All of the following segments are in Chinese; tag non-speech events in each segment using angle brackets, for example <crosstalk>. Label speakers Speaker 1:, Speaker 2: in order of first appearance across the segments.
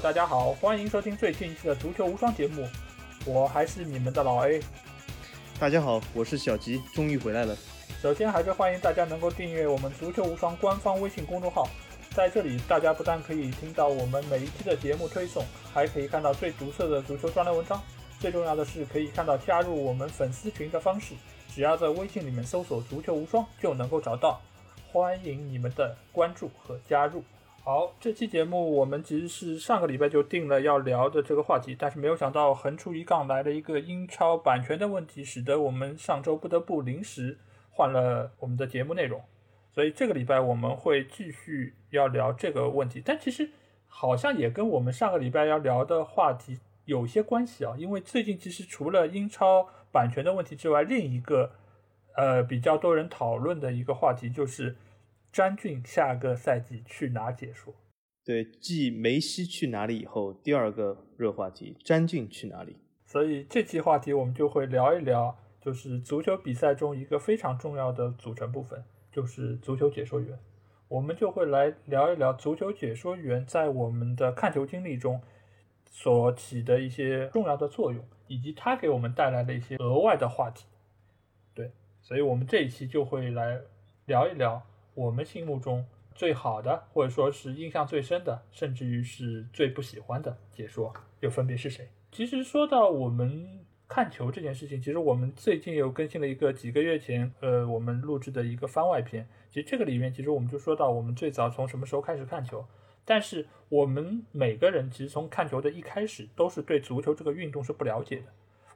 Speaker 1: 大家好，欢迎收听最新一期的足球无双节目，我还是你们的老 A。
Speaker 2: 大家好，我是小吉，终于回来了。
Speaker 1: 首先还是欢迎大家能够订阅我们足球无双官方微信公众号，在这里大家不但可以听到我们每一期的节目推送，还可以看到最独特的足球专栏文章。最重要的是，可以看到加入我们粉丝群的方式，只要在微信里面搜索“足球无双”就能够找到。欢迎你们的关注和加入。好，这期节目我们其实是上个礼拜就定了要聊的这个话题，但是没有想到横出一杠来了一个英超版权的问题，使得我们上周不得不临时换了我们的节目内容。所以这个礼拜我们会继续要聊这个问题，但其实好像也跟我们上个礼拜要聊的话题有些关系啊，因为最近其实除了英超版权的问题之外，另一个呃比较多人讨论的一个话题就是。詹俊下个赛季去哪解说？
Speaker 2: 对，继梅西去哪里以后，第二个热话题，詹俊去哪里？
Speaker 1: 所以这期话题我们就会聊一聊，就是足球比赛中一个非常重要的组成部分，就是足球解说员。我们就会来聊一聊足球解说员在我们的看球经历中所起的一些重要的作用，以及他给我们带来的一些额外的话题。对，所以我们这一期就会来聊一聊。我们心目中最好的，或者说是印象最深的，甚至于是最不喜欢的解说，又分别是谁？其实说到我们看球这件事情，其实我们最近又更新了一个几个月前，呃，我们录制的一个番外篇。其实这个里面，其实我们就说到我们最早从什么时候开始看球。但是我们每个人其实从看球的一开始，都是对足球这个运动是不了解的。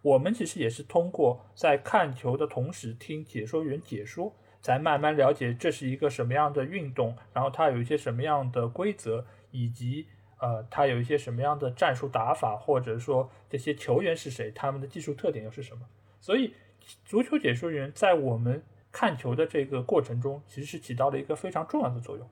Speaker 1: 我们其实也是通过在看球的同时听解说员解说。才慢慢了解这是一个什么样的运动，然后它有一些什么样的规则，以及呃，它有一些什么样的战术打法，或者说这些球员是谁，他们的技术特点又是什么。所以，足球解说员在我们看球的这个过程中，其实是起到了一个非常重要的作用。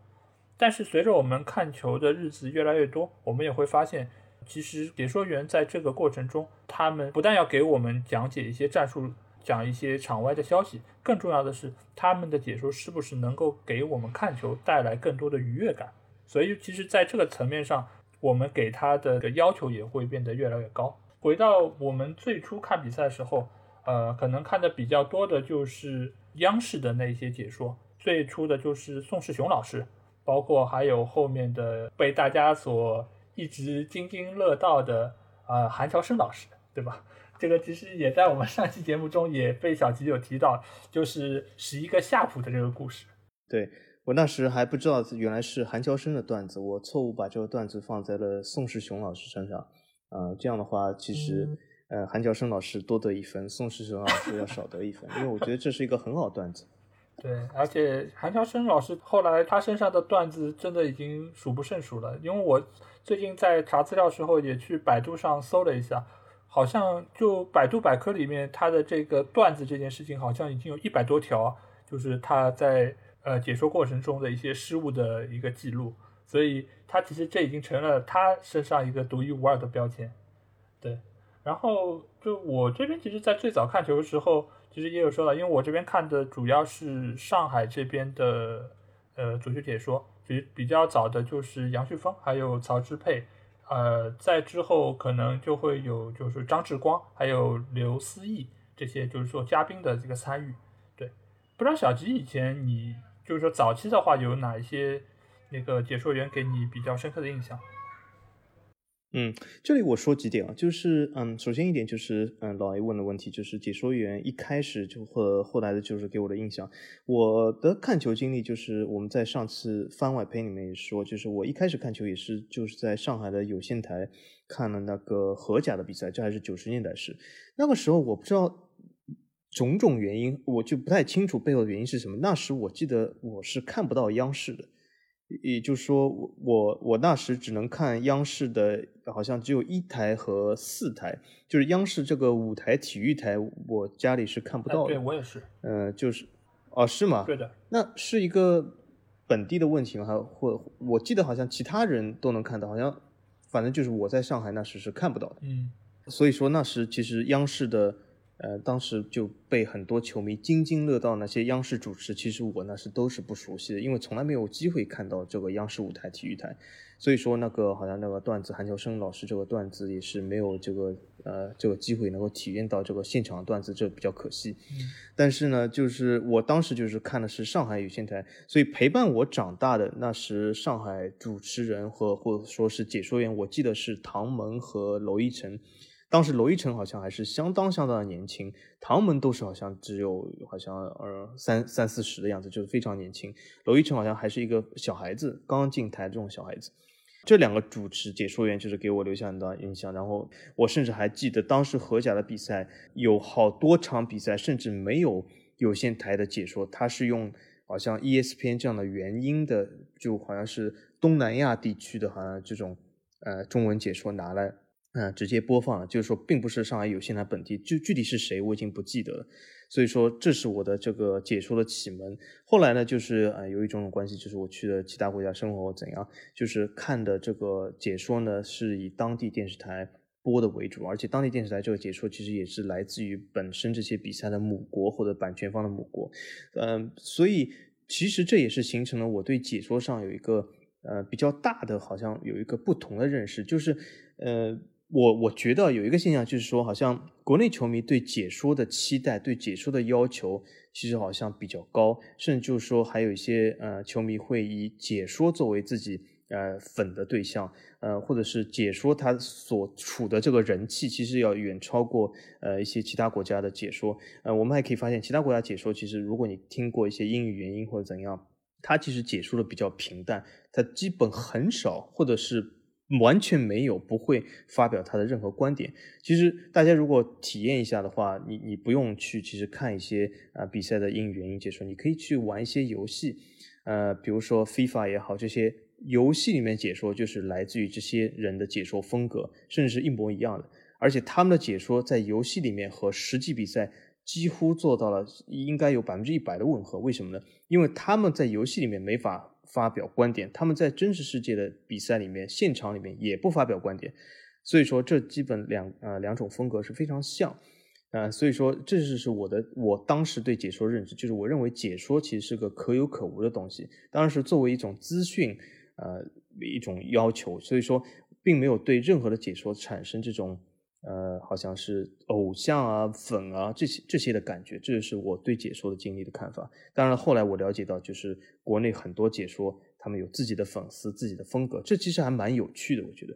Speaker 1: 但是，随着我们看球的日子越来越多，我们也会发现，其实解说员在这个过程中，他们不但要给我们讲解一些战术。讲一些场外的消息，更重要的是他们的解说是不是能够给我们看球带来更多的愉悦感。所以，其实在这个层面上，我们给他的要求也会变得越来越高。回到我们最初看比赛的时候，呃，可能看的比较多的就是央视的那些解说，最初的就是宋世雄老师，包括还有后面的被大家所一直津津乐道的呃韩乔生老师，对吧？这个其实也在我们上期节目中也被小吉有提到，就是十一个夏普的这个故事。
Speaker 2: 对我那时还不知道原来是韩乔生的段子，我错误把这个段子放在了宋世雄老师身上。啊，这样的话其实呃韩乔生老师多得一分，宋世雄老师要少得一分，因为我觉得这是一个很好段子。<laughs>
Speaker 1: 对，而且韩乔生老师后来他身上的段子真的已经数不胜数了，因为我最近在查资料时候也去百度上搜了一下。好像就百度百科里面，他的这个段子这件事情，好像已经有一百多条，就是他在呃解说过程中的一些失误的一个记录，所以他其实这已经成了他身上一个独一无二的标签。对，然后就我这边其实，在最早看球的时候，其实也有说到，因为我这边看的主要是上海这边的呃足球解说，其实比较早的就是杨旭峰，还有曹志佩。呃，在之后可能就会有，就是张志光，还有刘思义这些，就是说嘉宾的这个参与。对，不知道小吉以前你就是说早期的话，有哪一些那个解说员给你比较深刻的印象？
Speaker 2: 嗯，这里我说几点啊，就是嗯，首先一点就是嗯，老 A 问的问题就是解说员一开始就和后来的就是给我的印象，我的看球经历就是我们在上次番外篇里面也说，就是我一开始看球也是就是在上海的有线台看了那个荷甲的比赛，这还是九十年代时，那个时候我不知道种种原因，我就不太清楚背后的原因是什么，那时我记得我是看不到央视的。也就是说，我我我那时只能看央视的，好像只有一台和四台，就是央视这个五台体育台，我家里是看不到的。
Speaker 1: 对我也是。
Speaker 2: 呃，就是，哦，是吗？
Speaker 1: 对的。
Speaker 2: 那是一个本地的问题吗？还或我记得好像其他人都能看到，好像反正就是我在上海那时是看不到的。
Speaker 1: 嗯。
Speaker 2: 所以说那时其实央视的呃，当时就被很多球迷津津乐道。那些央视主持，其实我那是都是不熟悉的，因为从来没有机会看到这个央视舞台体育台。所以说，那个好像那个段子，韩乔生老师这个段子也是没有这个呃这个机会能够体验到这个现场段子，这比较可惜。但是呢，就是我当时就是看的是上海有线台，所以陪伴我长大的那时上海主持人和或者说是解说员，我记得是唐蒙和娄艺晨。当时娄艺晨好像还是相当相当的年轻，唐门都是好像只有好像呃三三四十的样子，就是非常年轻。娄艺晨好像还是一个小孩子，刚进台这种小孩子。这两个主持解说员就是给我留下很大印象，然后我甚至还记得当时荷甲的比赛有好多场比赛，甚至没有有线台的解说，他是用好像 ESPN 这样的原音的，就好像是东南亚地区的好像这种呃中文解说拿来。嗯，直接播放了，就是说，并不是上海有线台本地，就具体是谁，我已经不记得了。所以说，这是我的这个解说的启蒙。后来呢，就是呃，有一种种关系，就是我去了其他国家生活怎样，就是看的这个解说呢，是以当地电视台播的为主，而且当地电视台这个解说其实也是来自于本身这些比赛的母国或者版权方的母国。嗯，所以其实这也是形成了我对解说上有一个呃比较大的，好像有一个不同的认识，就是呃。我我觉得有一个现象，就是说，好像国内球迷对解说的期待、对解说的要求，其实好像比较高，甚至就是说，还有一些呃球迷会以解说作为自己呃粉的对象，呃，或者是解说他所处的这个人气，其实要远超过呃一些其他国家的解说。呃，我们还可以发现，其他国家解说其实，如果你听过一些英语原因或者怎样，他其实解说的比较平淡，他基本很少，或者是。完全没有，不会发表他的任何观点。其实大家如果体验一下的话，你你不用去其实看一些啊比赛的英语原因解说，你可以去玩一些游戏，呃，比如说 FIFA 也好，这些游戏里面解说就是来自于这些人的解说风格，甚至是一模一样的。而且他们的解说在游戏里面和实际比赛几乎做到了应该有百分之一百的吻合。为什么呢？因为他们在游戏里面没法。发表观点，他们在真实世界的比赛里面、现场里面也不发表观点，所以说这基本两呃两种风格是非常像，呃，所以说这就是我的我当时对解说认知，就是我认为解说其实是个可有可无的东西，当然是作为一种资讯呃一种要求，所以说并没有对任何的解说产生这种。呃，好像是偶像啊、粉啊这些这些的感觉，这就是我对解说的经历的看法。当然，后来我了解到，就是国内很多解说，他们有自己的粉丝、自己的风格，这其实还蛮有趣的。我觉得，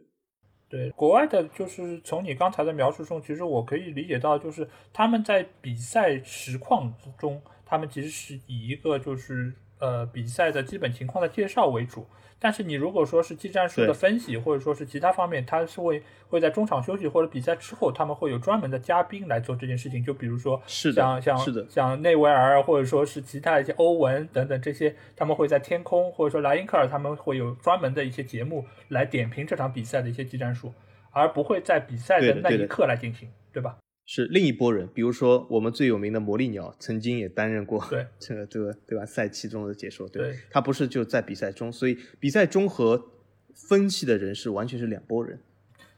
Speaker 1: 对国外的，就是从你刚才的描述中，其实我可以理解到，就是他们在比赛实况之中，他们其实是以一个就是呃比赛的基本情况的介绍为主。但是你如果说是技战术的分析，或者说是其他方面，他是会会在中场休息或者比赛之后，他们会有专门的嘉宾来做这件事情。就比如说，像像像内维尔，或者说是其他一些欧文等等这些，他们会在天空或者说莱因克尔，他们会有专门的一些节目来点评这场比赛的一些技战术，而不会在比赛的那一刻来进行，对吧？
Speaker 2: 是另一波人，比如说我们最有名的魔力鸟，曾经也担任过
Speaker 1: 对
Speaker 2: 这 <laughs> 个这个对吧？赛期中的解说，
Speaker 1: 对，
Speaker 2: 他不是就在比赛中，所以比赛中和分析的人是完全是两拨人。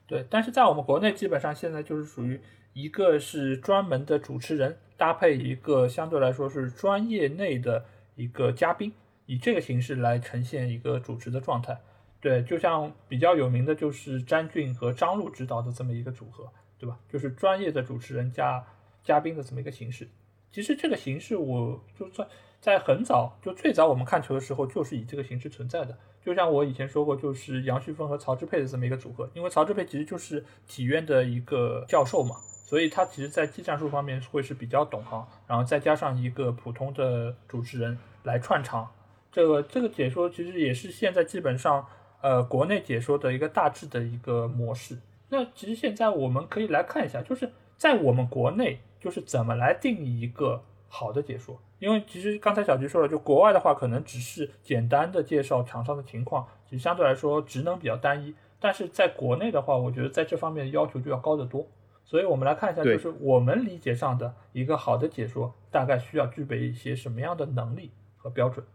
Speaker 1: 对，但是在我们国内，基本上现在就是属于一个是专门的主持人，搭配一个相对来说是专业内的一个嘉宾，以这个形式来呈现一个主持的状态。对，就像比较有名的就是詹俊和张璐指导的这么一个组合。对吧？就是专业的主持人加嘉宾的这么一个形式。其实这个形式，我就算在很早就最早我们看球的时候，就是以这个形式存在的。就像我以前说过，就是杨旭峰和曹志佩的这么一个组合。因为曹志佩其实就是体院的一个教授嘛，所以他其实在技战术方面会是比较懂行。然后再加上一个普通的主持人来串场，这个这个解说其实也是现在基本上呃国内解说的一个大致的一个模式。那其实现在我们可以来看一下，就是在我们国内，就是怎么来定义一个好的解说。因为其实刚才小菊说了，就国外的话，可能只是简单的介绍厂商的情况，其实相对来说职能比较单一。但是在国内的话，我觉得在这方面的要求就要高得多。所以我们来看一下，就是我们理解上的一个好的解说，大概需要具备一些什么样的能力和标准。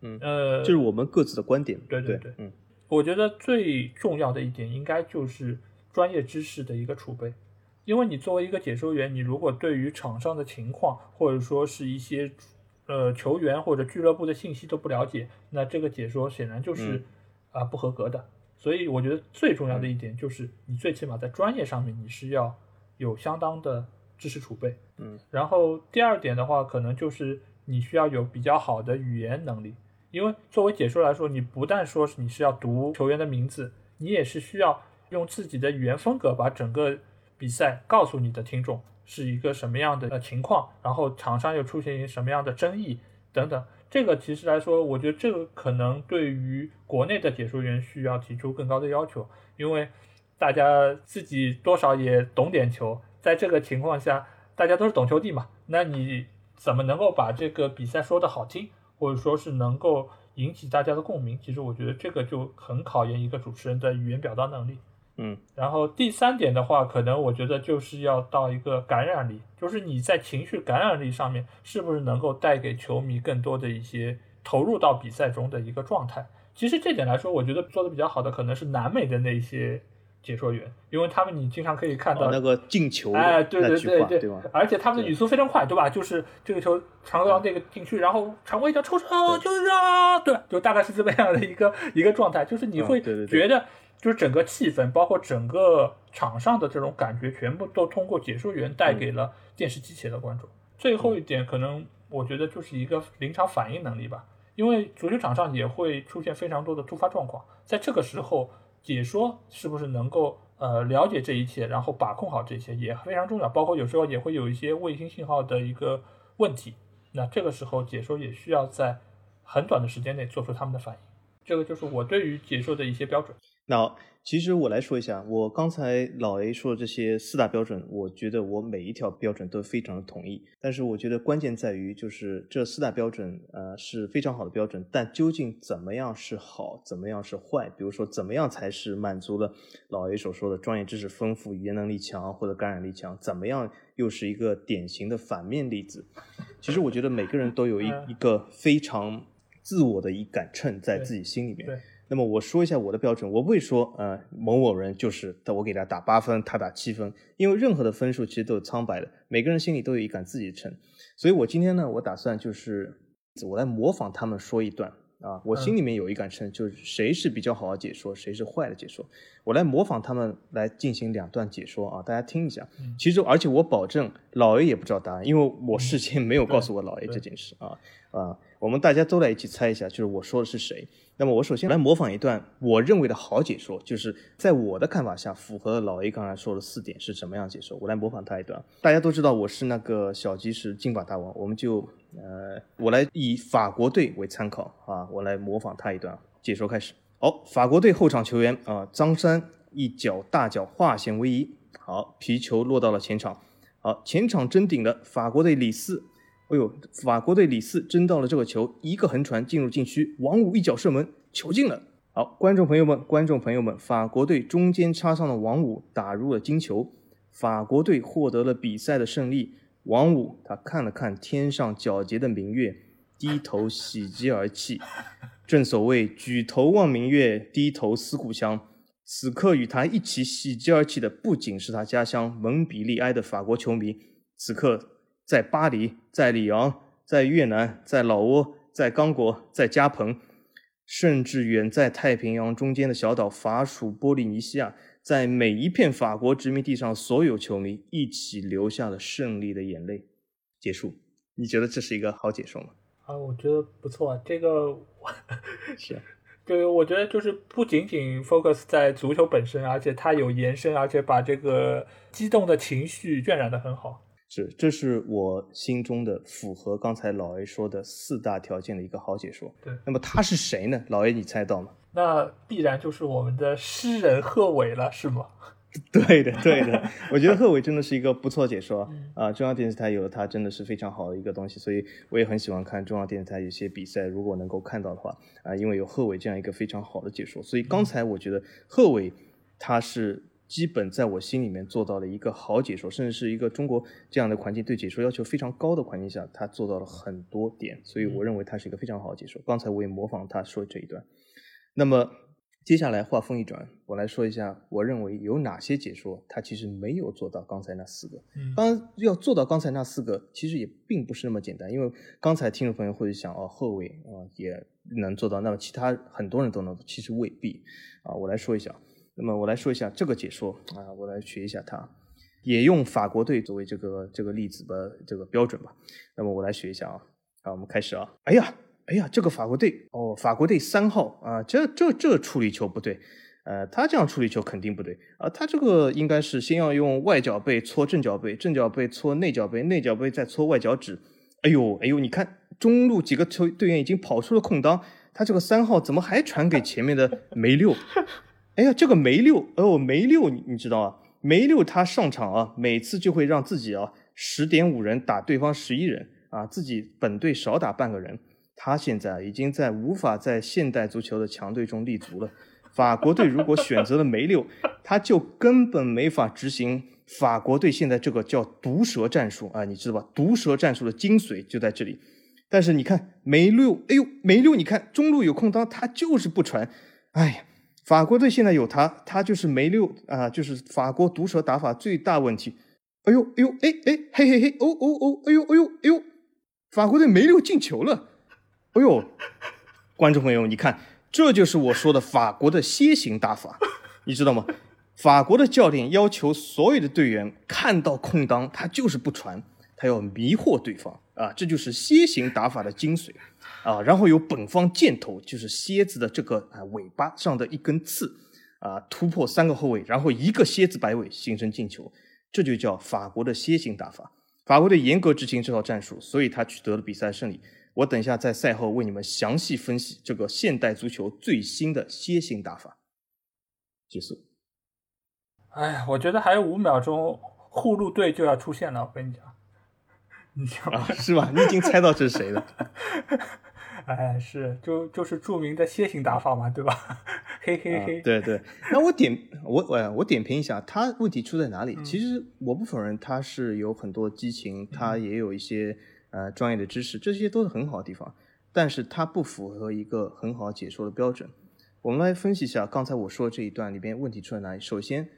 Speaker 2: 嗯，
Speaker 1: 呃，
Speaker 2: 这是我们各自的观点。
Speaker 1: 对对对，嗯，我觉得最重要的一点应该就是。专业知识的一个储备，因为你作为一个解说员，你如果对于场上的情况，或者说是一些呃球员或者俱乐部的信息都不了解，那这个解说显然就是啊不合格的。所以我觉得最重要的一点就是，你最起码在专业上面你是要有相当的知识储备。
Speaker 2: 嗯，
Speaker 1: 然后第二点的话，可能就是你需要有比较好的语言能力，因为作为解说来说，你不但说是你是要读球员的名字，你也是需要用自己的语言风格把整个比赛告诉你的听众是一个什么样的呃情况，然后场上又出现什么样的争议等等。这个其实来说，我觉得这个可能对于国内的解说员需要提出更高的要求，因为大家自己多少也懂点球，在这个情况下，大家都是懂球帝嘛，那你怎么能够把这个比赛说的好听，或者说是能够引起大家的共鸣？其实我觉得这个就很考验一个主持人的语言表达能力。
Speaker 2: 嗯，
Speaker 1: 然后第三点的话，可能我觉得就是要到一个感染力，就是你在情绪感染力上面是不是能够带给球迷更多的一些投入到比赛中的一个状态。其实这点来说，我觉得做的比较好的可能是南美的那些解说员，因为他们你经常可以看到
Speaker 2: 那个进球，
Speaker 1: 哎，对对对
Speaker 2: 对，
Speaker 1: 对而且他们的语速非常快，对吧？就是这个球传到那个禁区，然后传过一脚抽射，就是啊，对，就大概是这么样的一个一个状态，就是你会觉得。就是整个气氛，包括整个场上的这种感觉，全部都通过解说员带给了电视机前的观众。最后一点，可能我觉得就是一个临场反应能力吧，因为足球场上也会出现非常多的突发状况，在这个时候，解说是不是能够呃了解这一切，然后把控好这些也非常重要。包括有时候也会有一些卫星信号的一个问题，那这个时候解说也需要在很短的时间内做出他们的反应。这个就是我对于解说的一些标准。
Speaker 2: 那其实我来说一下，我刚才老 A 说的这些四大标准，我觉得我每一条标准都非常的同意。但是我觉得关键在于，就是这四大标准，呃，是非常好的标准，但究竟怎么样是好，怎么样是坏？比如说，怎么样才是满足了老 A 所说的专业知识丰富、语言能力强或者感染力强？怎么样又是一个典型的反面例子？其实我觉得每个人都有一一个非常自我的一杆秤在自己心里面。那么我说一下我的标准，我不会说，呃，某某人就是，我给他打八分，他打七分，因为任何的分数其实都是苍白的，每个人心里都有一杆自己的秤，所以我今天呢，我打算就是，我来模仿他们说一段啊，我心里面有一杆秤，就是谁是比较好的解说，谁是坏的解说，我来模仿他们来进行两段解说啊，大家听一下。其实而且我保证老 A 也不知道答案，因为我事先没有告诉我老 A 这件事啊啊，我们大家都来一起猜一下，就是我说的是谁。那么我首先来模仿一段我认为的好解说，就是在我的看法下符合老 A 刚才说的四点是什么样解说。我来模仿他一段。大家都知道我是那个小鸡是金把大王，我们就呃，我来以法国队为参考啊，我来模仿他一段解说开始。好，法国队后场球员啊，张三一脚大脚化险为夷，好，皮球落到了前场，好，前场争顶的，法国队李四。哎呦，法国队李四争到了这个球，一个横传进入禁区，王五一脚射门，球进了。好，观众朋友们，观众朋友们，法国队中间插上了王五，打入了金球，法国队获得了比赛的胜利。王五他看了看天上皎洁的明月，低头喜极而泣。正所谓举头望明月，低头思故乡。此刻与他一起喜极而泣的，不仅是他家乡蒙彼利埃的法国球迷。此刻。在巴黎，在里昂，在越南，在老挝，在刚果，在加蓬，甚至远在太平洋中间的小岛法属波利尼西亚，在每一片法国殖民地上，所有球迷一起流下了胜利的眼泪。结束，你觉得这是一个好解说吗？
Speaker 1: 啊，我觉得不错。这个 <laughs>
Speaker 2: 是，
Speaker 1: 这个我觉得就是不仅仅 focus 在足球本身，而且它有延伸，而且把这个激动的情绪渲染的很好。
Speaker 2: 是，这是我心中的符合刚才老 A 说的四大条件的一个好解说。
Speaker 1: 对，
Speaker 2: 那么他是谁呢？老 A，你猜到吗？
Speaker 1: 那必然就是我们的诗人贺炜了，是吗？<laughs>
Speaker 2: 对的，对的。我觉得贺炜真的是一个不错解说啊。中央电视台有他，真的是非常好的一个东西，所以我也很喜欢看中央电视台有些比赛。如果能够看到的话啊，因为有贺炜这样一个非常好的解说，所以刚才我觉得贺炜他是。基本在我心里面做到了一个好解说，甚至是一个中国这样的环境对解说要求非常高的环境下，他做到了很多点，所以我认为他是一个非常好的解说。刚才我也模仿他说这一段。那么接下来话锋一转，我来说一下，我认为有哪些解说他其实没有做到刚才那四个。
Speaker 1: 嗯，
Speaker 2: 当然要做到刚才那四个，其实也并不是那么简单，因为刚才听众朋友会想，哦，后卫啊也能做到，那么其他很多人都能，其实未必啊。我来说一下，那么我来说一下这个解说啊，我来学一下他，也用法国队作为这个这个例子的这个标准吧。那么我来学一下啊，好，我们开始啊。哎呀。哎呀，这个法国队哦，法国队三号啊，这这这处理球不对，呃，他这样处理球肯定不对啊，他这个应该是先要用外脚背搓正脚背，正脚背搓内脚背，内脚背再搓外脚趾。哎呦哎呦，你看中路几个球队员已经跑出了空当，他这个三号怎么还传给前面的梅六？哎呀，这个梅六哦，梅六你你知道啊？梅六他上场啊，每次就会让自己啊十点五人打对方十一人啊，自己本队少打半个人。他现在已经在无法在现代足球的强队中立足了。法国队如果选择了梅六，<laughs> 他就根本没法执行法国队现在这个叫毒蛇战术啊，你知道吧？毒蛇战术的精髓就在这里。但是你看梅六，哎呦，梅六，你看中路有空当，他就是不传。哎呀，法国队现在有他，他就是梅六啊，就是法国毒蛇打法最大问题。哎呦，哎呦，哎哎，嘿嘿嘿，哦哦哦，哎呦哎呦哎呦，法国队梅六进球了。哎呦，观众朋友，你看，这就是我说的法国的楔形打法，<laughs> 你知道吗？法国的教练要求所有的队员看到空当，他就是不传，他要迷惑对方啊，这就是楔形打法的精髓啊。然后有本方箭头，就是蝎子的这个啊尾巴上的一根刺啊，突破三个后卫，然后一个蝎子摆尾形成进球，这就叫法国的楔形打法。法国队严格执行这套战术，所以他取得了比赛胜利。我等一下在赛后为你们详细分析这个现代足球最新的楔形打法。结束。
Speaker 1: 哎，我觉得还有五秒钟，护路队就要出现了。我跟你讲，<laughs>
Speaker 2: 啊，是吧？你已经猜到这是谁了？<laughs>
Speaker 1: 哎，是，就就是著名的楔形打法嘛，对吧？<laughs> 嘿嘿嘿。
Speaker 2: 对对。那我点我我我点评一下，他问题出在哪里？其实我不否认他是有很多激情，他也有一些。呃，专业的知识，这些都是很好的地方，但是他不符合一个很好解说的标准。我们来分析一下刚才我说这一段里边问题出在哪里。首先，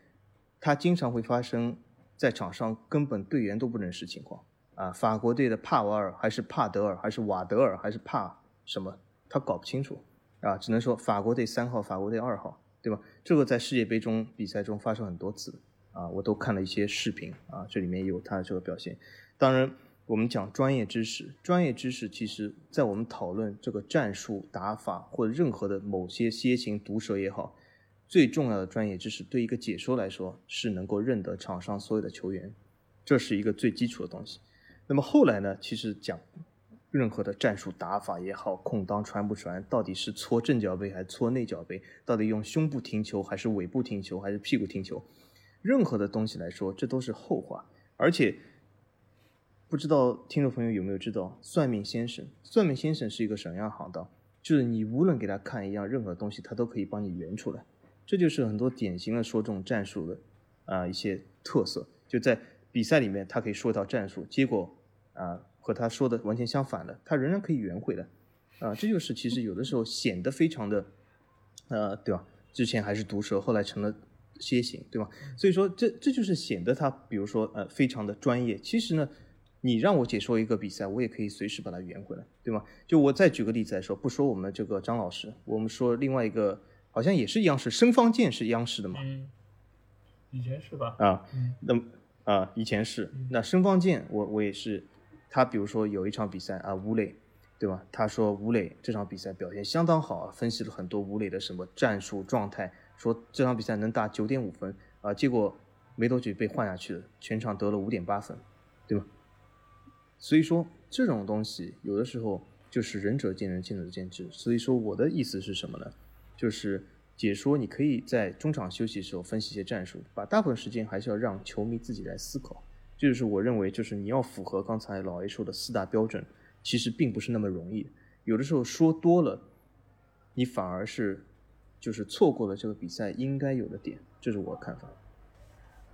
Speaker 2: 他经常会发生在场上根本队员都不认识情况啊，法国队的帕瓦尔还是帕德尔还是瓦德尔还是帕什么，他搞不清楚啊，只能说法国队三号，法国队二号，对吧？这个在世界杯中比赛中发生很多次啊，我都看了一些视频啊，这里面有他的这个表现，当然。我们讲专业知识，专业知识其实，在我们讨论这个战术打法或者任何的某些楔形毒蛇也好，最重要的专业知识，对一个解说来说是能够认得场上所有的球员，这是一个最基础的东西。那么后来呢，其实讲任何的战术打法也好，空当传不传，到底是搓正脚背还是搓内脚背，到底用胸部停球还是尾部停球还是屁股停球，任何的东西来说，这都是后话，而且。不知道听众朋友有没有知道，算命先生，算命先生是一个什么样行当？就是你无论给他看一样任何东西，他都可以帮你圆出来。这就是很多典型的说这种战术的啊一些特色。就在比赛里面，他可以说一套战术，结果啊和他说的完全相反的，他仍然可以圆回来。啊，这就是其实有的时候显得非常的，呃，对吧？之前还是毒蛇，后来成了楔形，对吧？所以说这这就是显得他，比如说呃，非常的专业。其实呢。你让我解说一个比赛，我也可以随时把它圆回来，对吗？就我再举个例子来说，不说我们这个张老师，我们说另外一个，好像也是央视，申方健是央视的嘛？
Speaker 1: 嗯，以前是吧？
Speaker 2: 啊，那么啊，以前是。那申方健，我我也是，他比如说有一场比赛啊，吴磊，对吧？他说吴磊这场比赛表现相当好啊，分析了很多吴磊的什么战术状态，说这场比赛能打九点五分啊，结果没多久被换下去了，全场得了五点八分，对吧？所以说这种东西有的时候就是仁者见仁，见者见智。所以说我的意思是什么呢？就是解说你可以在中场休息的时候分析一些战术，把大部分时间还是要让球迷自己来思考。这就是我认为，就是你要符合刚才老 A 说的四大标准，其实并不是那么容易。有的时候说多了，你反而是就是错过了这个比赛应该有的点。这是我的看法。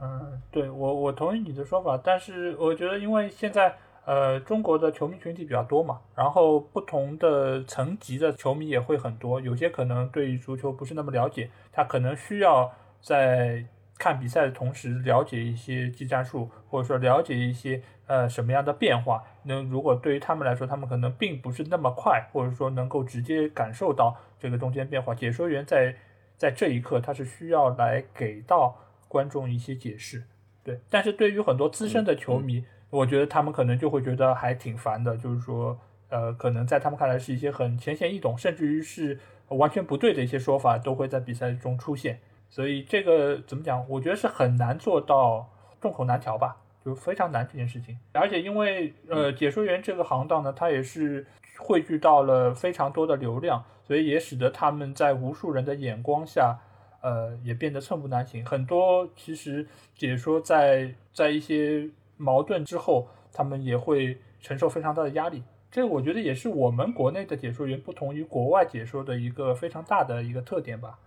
Speaker 1: 嗯，对我我同意你的说法，但是我觉得因为现在。呃，中国的球迷群体比较多嘛，然后不同的层级的球迷也会很多，有些可能对于足球不是那么了解，他可能需要在看比赛的同时了解一些技战术，或者说了解一些呃什么样的变化。那如果对于他们来说，他们可能并不是那么快，或者说能够直接感受到这个中间变化，解说员在在这一刻他是需要来给到观众一些解释。对，但是对于很多资深的球迷，我觉得他们可能就会觉得还挺烦的，就是说，呃，可能在他们看来是一些很浅显易懂，甚至于是完全不对的一些说法，都会在比赛中出现。所以这个怎么讲？我觉得是很难做到众口难调吧，就非常难这件事情。而且因为呃，解说员这个行当呢，它也是汇聚到了非常多的流量，所以也使得他们在无数人的眼光下。呃，也变得寸步难行。很多其实解说在在一些矛盾之后，他们也会承受非常大的压力。这我觉得也是我们国内的解说员不同于国外解说的一个非常大的一个特点吧，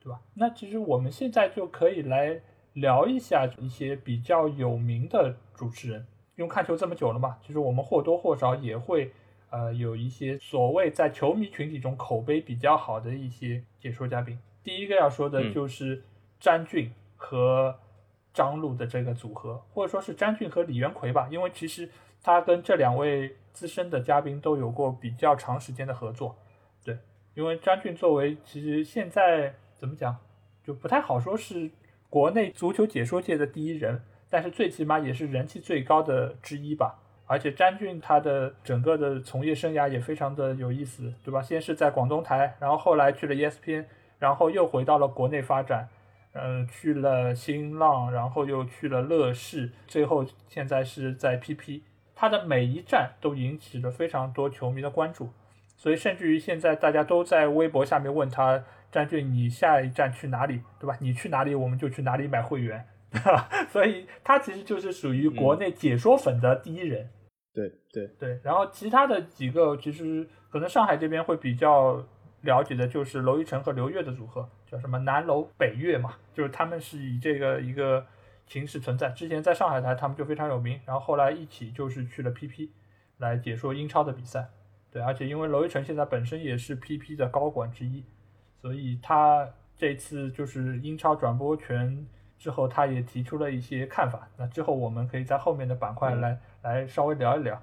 Speaker 1: 对吧？那其实我们现在就可以来聊一下一些比较有名的主持人，因为看球这么久了嘛，其实我们或多或少也会呃有一些所谓在球迷群体中口碑比较好的一些解说嘉宾。第一个要说的就是詹俊和张璐的这个组合，或者说是詹俊和李元奎吧，因为其实他跟这两位资深的嘉宾都有过比较长时间的合作。对，因为詹俊作为其实现在怎么讲，就不太好说是国内足球解说界的第一人，但是最起码也是人气最高的之一吧。而且詹俊他的整个的从业生涯也非常的有意思，对吧？先是在广东台，然后后来去了 ESPN。然后又回到了国内发展，嗯，去了新浪，然后又去了乐视，最后现在是在 PP。他的每一站都引起了非常多球迷的关注，所以甚至于现在大家都在微博下面问他：“张俊，你下一站去哪里？对吧？你去哪里，我们就去哪里买会员。<laughs> ”所以他其实就是属于国内解说粉的第一人。
Speaker 2: 对对
Speaker 1: 对，然后其他的几个其实可能上海这边会比较。了解的就是娄艺晨和刘越的组合，叫什么南楼北越嘛，就是他们是以这个一个形式存在。之前在上海台他们就非常有名，然后后来一起就是去了 PP 来解说英超的比赛。对，而且因为娄艺晨现在本身也是 PP 的高管之一，所以他这次就是英超转播权之后，他也提出了一些看法。那之后我们可以在后面的板块来来稍微聊一聊。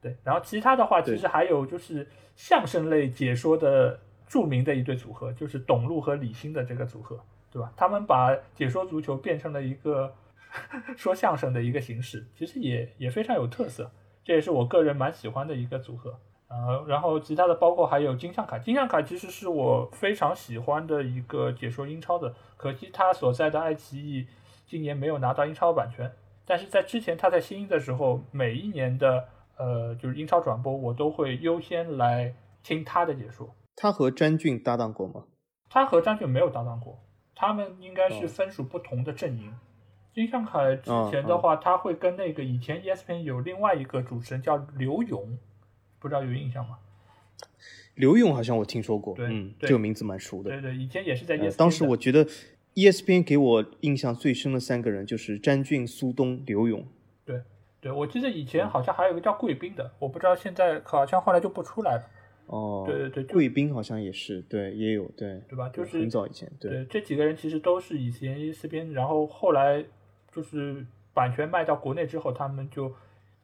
Speaker 1: 对，然后其他的话其实还有就是相声类解说的。著名的一对组合就是董路和李欣的这个组合，对吧？他们把解说足球变成了一个 <laughs> 说相声的一个形式，其实也也非常有特色，这也是我个人蛮喜欢的一个组合。呃，然后其他的包括还有金像凯，金像凯其实是我非常喜欢的一个解说英超的，可惜他所在的爱奇艺今年没有拿到英超版权，但是在之前他在新英的时候，每一年的呃就是英超转播，我都会优先来听他的解说。
Speaker 2: 他和詹俊搭档过吗？
Speaker 1: 他和詹俊没有搭档过，他们应该是分属不同的阵营。金相凯之前的话，他会跟那个以前 ESPN 有另外一个主持人叫刘勇，不知道有印象吗？
Speaker 2: 刘勇好像我听说过，
Speaker 1: 嗯，
Speaker 2: 这个名字蛮熟的。
Speaker 1: 对对，以前也是在 ESPN。
Speaker 2: 当时我觉得 ESPN 给我印象最深的三个人就是詹俊、苏东、刘勇。
Speaker 1: 对对，我记得以前好像还有一个叫贵宾的，我不知道现在好像后来就不出来了。
Speaker 2: 哦，
Speaker 1: 对对对，
Speaker 2: 贵宾好像也是，对，也有，对，
Speaker 1: 对吧？就是
Speaker 2: 很早以前，
Speaker 1: 对，这几个人其实都是以前 ESPN，然后后来就是版权卖到国内之后，他们就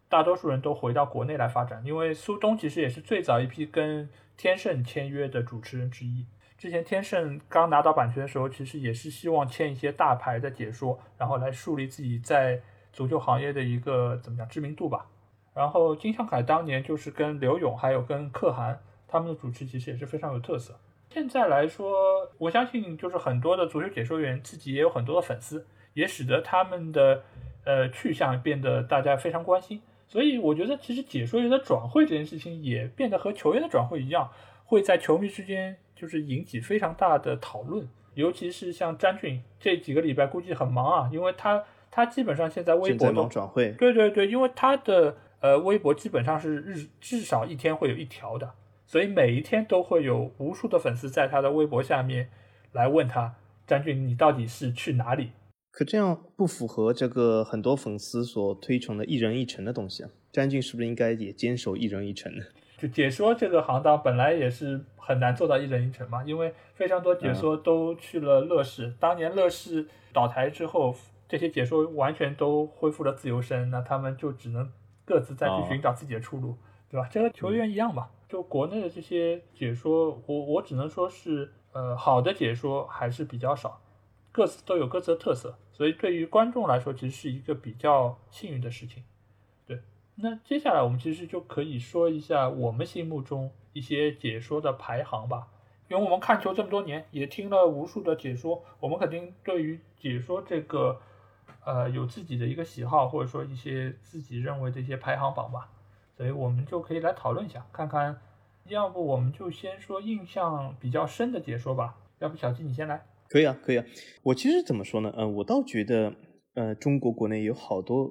Speaker 1: 大多数人都回到国内来发展。因为苏东其实也是最早一批跟天盛签约的主持人之一。之前天盛刚拿到版权的时候，其实也是希望签一些大牌的解说，然后来树立自己在足球行业的一个怎么讲知名度吧。然后金向凯当年就是跟刘勇还有跟可汗。他们的主持其实也是非常有特色。现在来说，我相信就是很多的足球解说员自己也有很多的粉丝，也使得他们的呃去向变得大家非常关心。所以我觉得，其实解说员的转会这件事情也变得和球员的转会一样，会在球迷之间就是引起非常大的讨论。尤其是像詹俊这几个礼拜估计很忙啊，因为他他基本上现在微博
Speaker 2: 都转会，
Speaker 1: 对对对，因为他的呃微博基本上是日至少一天会有一条的。所以每一天都会有无数的粉丝在他的微博下面来问他：“张俊，你到底是去哪里？”
Speaker 2: 可这样不符合这个很多粉丝所推崇的一人一城的东西啊。詹俊是不是应该也坚守一人一城呢？
Speaker 1: 就解说这个行当本来也是很难做到一人一城嘛，因为非常多解说都去了乐视，当年乐视倒台之后，这些解说完全都恢复了自由身，那他们就只能各自再去寻找自己的出路，对吧？这和球员一样吧。就国内的这些解说，我我只能说是，呃，好的解说还是比较少，各自都有各自的特色，所以对于观众来说，其实是一个比较幸运的事情。对，那接下来我们其实就可以说一下我们心目中一些解说的排行吧，因为我们看球这么多年，也听了无数的解说，我们肯定对于解说这个，呃，有自己的一个喜好，或者说一些自己认为的一些排行榜吧。所以我们就可以来讨论一下，看看，要不我们就先说印象比较深的解说吧。要不小季你先来？
Speaker 2: 可以啊，可以啊。我其实怎么说呢？呃，我倒觉得，呃，中国国内有好多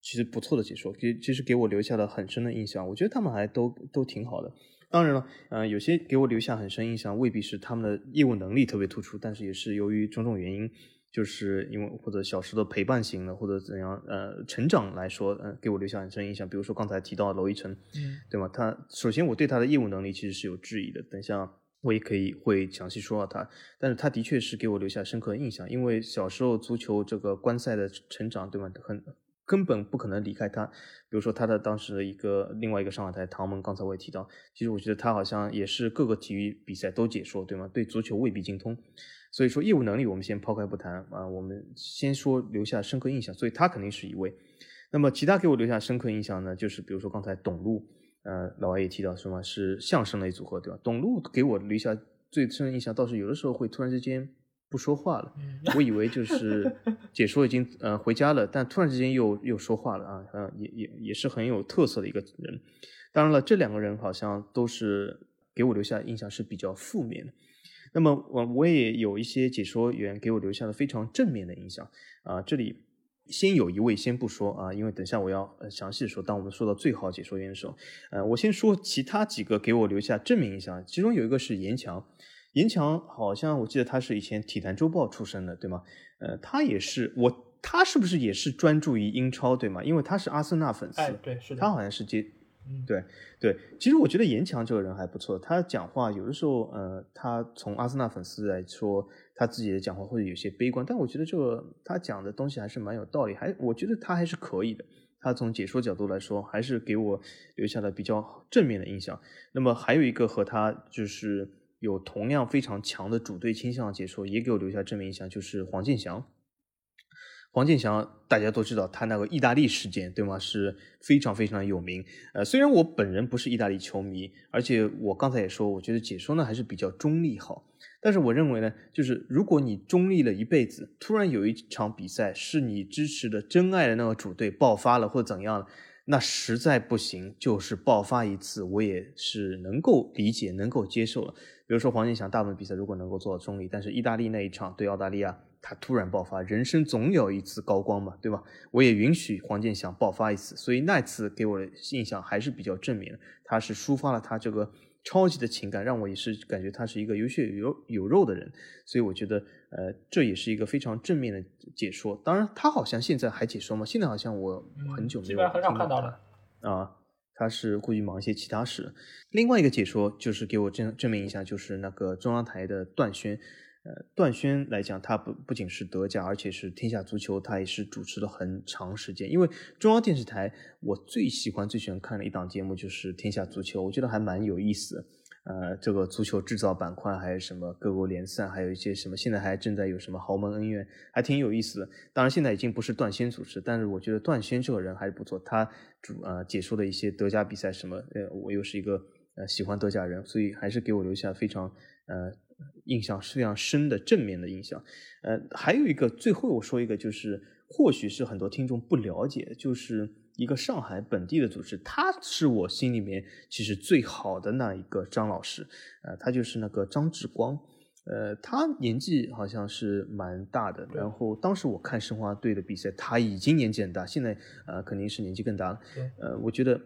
Speaker 2: 其实不错的解说，给其实给我留下了很深的印象。我觉得他们还都都挺好的。当然了，呃，有些给我留下很深印象，未必是他们的业务能力特别突出，但是也是由于种种原因。就是因为或者小时的陪伴型的，或者怎样呃成长来说，呃给我留下很深印象。比如说刚才提到娄一晨，
Speaker 1: 嗯，
Speaker 2: 对吗？他首先我对他的业务能力其实是有质疑的，等下我也可以会详细说到他。但是他的确是给我留下深刻印象，因为小时候足球这个观赛的成长，对吗？很根本不可能离开他。比如说他的当时的一个另外一个上海台唐门，刚才我也提到，其实我觉得他好像也是各个体育比赛都解说，对吗？对足球未必精通。所以说业务能力我们先抛开不谈啊，我们先说留下深刻印象，所以他肯定是一位。那么其他给我留下深刻印象呢，就是比如说刚才董路，呃，老外也提到什么是相声类组合，对吧？董路给我留下最深的印象，倒是有的时候会突然之间不说话了，我以为就是 <laughs> 解说已经呃回家了，但突然之间又又说话了啊，呃，也也也是很有特色的一个人。当然了，这两个人好像都是给我留下印象是比较负面的。那么我我也有一些解说员给我留下了非常正面的印象啊，这里先有一位先不说啊，因为等下我要详细的说。当我们说到最好解说员的时候，呃，我先说其他几个给我留下正面印象，其中有一个是严强，严强好像我记得他是以前体坛周报出身的，对吗？呃，他也是我他是不是也是专注于英超，对吗？因为他是阿森纳粉丝，
Speaker 1: 哎，对，是的，
Speaker 2: 他好像是接。对对，其实我觉得严强这个人还不错。他讲话有的时候，呃，他从阿森纳粉丝来说，他自己的讲话会有些悲观，但我觉得这个他讲的东西还是蛮有道理，还我觉得他还是可以的。他从解说角度来说，还是给我留下了比较正面的印象。那么还有一个和他就是有同样非常强的主队倾向的解说，也给我留下正面印象，就是黄健翔。黄健翔，大家都知道他那个意大利事件，对吗？是非常非常有名。呃，虽然我本人不是意大利球迷，而且我刚才也说，我觉得解说呢还是比较中立好。但是我认为呢，就是如果你中立了一辈子，突然有一场比赛是你支持的真爱的那个主队爆发了或者怎样，那实在不行，就是爆发一次，我也是能够理解、能够接受了。比如说黄健翔，大部分比赛如果能够做到中立，但是意大利那一场对澳大利亚。他突然爆发，人生总有一次高光嘛，对吧？我也允许黄健翔爆发一次，所以那次给我的印象还是比较正面的。他是抒发了他这个超级的情感，让我也是感觉他是一个有血有有肉的人，所以我觉得，呃，这也是一个非常正面的解说。当然，他好像现在还解说吗？现在好像我很久没有
Speaker 1: 很少看到了
Speaker 2: 啊。他是故意忙一些其他事。另外一个解说就是给我证证明一下，就是那个中央台的段轩。呃，段轩来讲，他不不仅是德甲，而且是天下足球，他也是主持了很长时间。因为中央电视台，我最喜欢、最喜欢看的一档节目就是《天下足球》，我觉得还蛮有意思。呃，这个足球制造板块，还有什么各国联赛，还有一些什么，现在还正在有什么豪门恩怨，还挺有意思的。当然，现在已经不是段轩主持，但是我觉得段轩这个人还是不错。他主呃解说的一些德甲比赛什么，呃，我又是一个呃喜欢德甲人，所以还是给我留下非常呃。印象是非常深的正面的印象，呃，还有一个最后我说一个，就是或许是很多听众不了解，就是一个上海本地的组织，他是我心里面其实最好的那一个张老师，呃，他就是那个张志光，呃，他年纪好像是蛮大的，然后当时我看申花队的比赛，他已经年纪很大，现在呃肯定是年纪更大了，呃，我觉得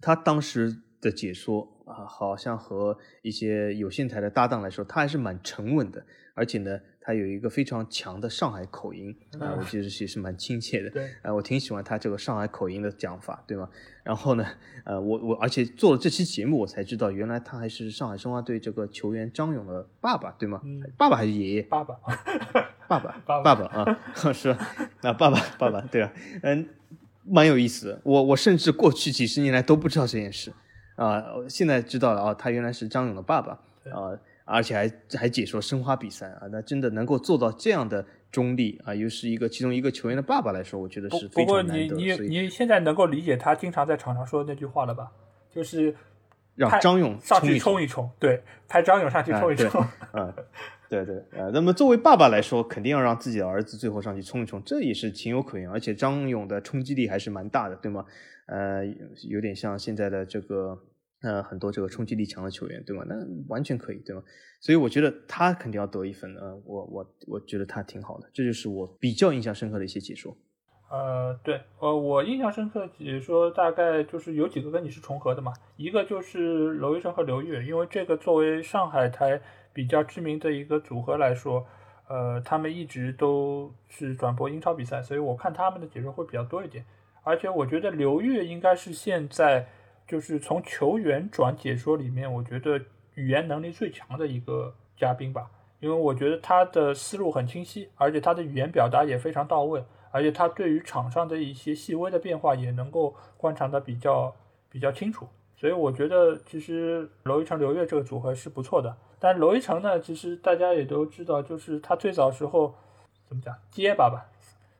Speaker 2: 他当时。的解说啊，好像和一些有线台的搭档来说，他还是蛮沉稳的，而且呢，他。有一个非常强的上海口音啊，我觉得也是蛮亲切的。
Speaker 1: 对，
Speaker 2: 啊，我挺喜欢他这个上海口音的讲法，对吗？然后呢，呃，我我而且做了这期节目，我才知道原来他还是上海申花队这个球员张勇的爸爸，对吗？爸爸还是爷爷？
Speaker 1: 爸爸，<laughs>
Speaker 2: 爸爸，爸爸啊，<laughs> 是啊，爸爸，爸爸，对啊，嗯，蛮有意思的。我我甚至过去几十年来都不知道这件事啊，现在知道了啊，他原来是张勇的爸爸啊。而且还还解说申花比赛啊，那真的能够做到这样的中立啊，又是一个其中一个球员的爸爸来说，我觉得是非常难
Speaker 1: 得。不过你你你现在能够理解他经常在场上说的那句话了吧？就是
Speaker 2: 让张勇
Speaker 1: 上去冲一冲，对，派张勇上去冲一冲。
Speaker 2: 嗯，<laughs> 对对呃，那么作为爸爸来说，肯定要让自己的儿子最后上去冲一冲，这也是情有可原。而且张勇的冲击力还是蛮大的，对吗？呃，有点像现在的这个。呃，很多这个冲击力强的球员，对吗？那完全可以，对吗？所以我觉得他肯定要得一分。呃，我我我觉得他挺好的，这就是我比较印象深刻的一些解说。
Speaker 1: 呃，对，呃，我印象深刻解说大概就是有几个跟你是重合的嘛，一个就是娄艺成和刘玉，因为这个作为上海台比较知名的一个组合来说，呃，他们一直都是转播英超比赛，所以我看他们的解说会比较多一点。而且我觉得刘越应该是现在。就是从球员转解说里面，我觉得语言能力最强的一个嘉宾吧，因为我觉得他的思路很清晰，而且他的语言表达也非常到位，而且他对于场上的一些细微的变化也能够观察的比较比较清楚，所以我觉得其实娄艺成、刘越这个组合是不错的。但娄艺成呢，其实大家也都知道，就是他最早时候怎么讲结巴吧，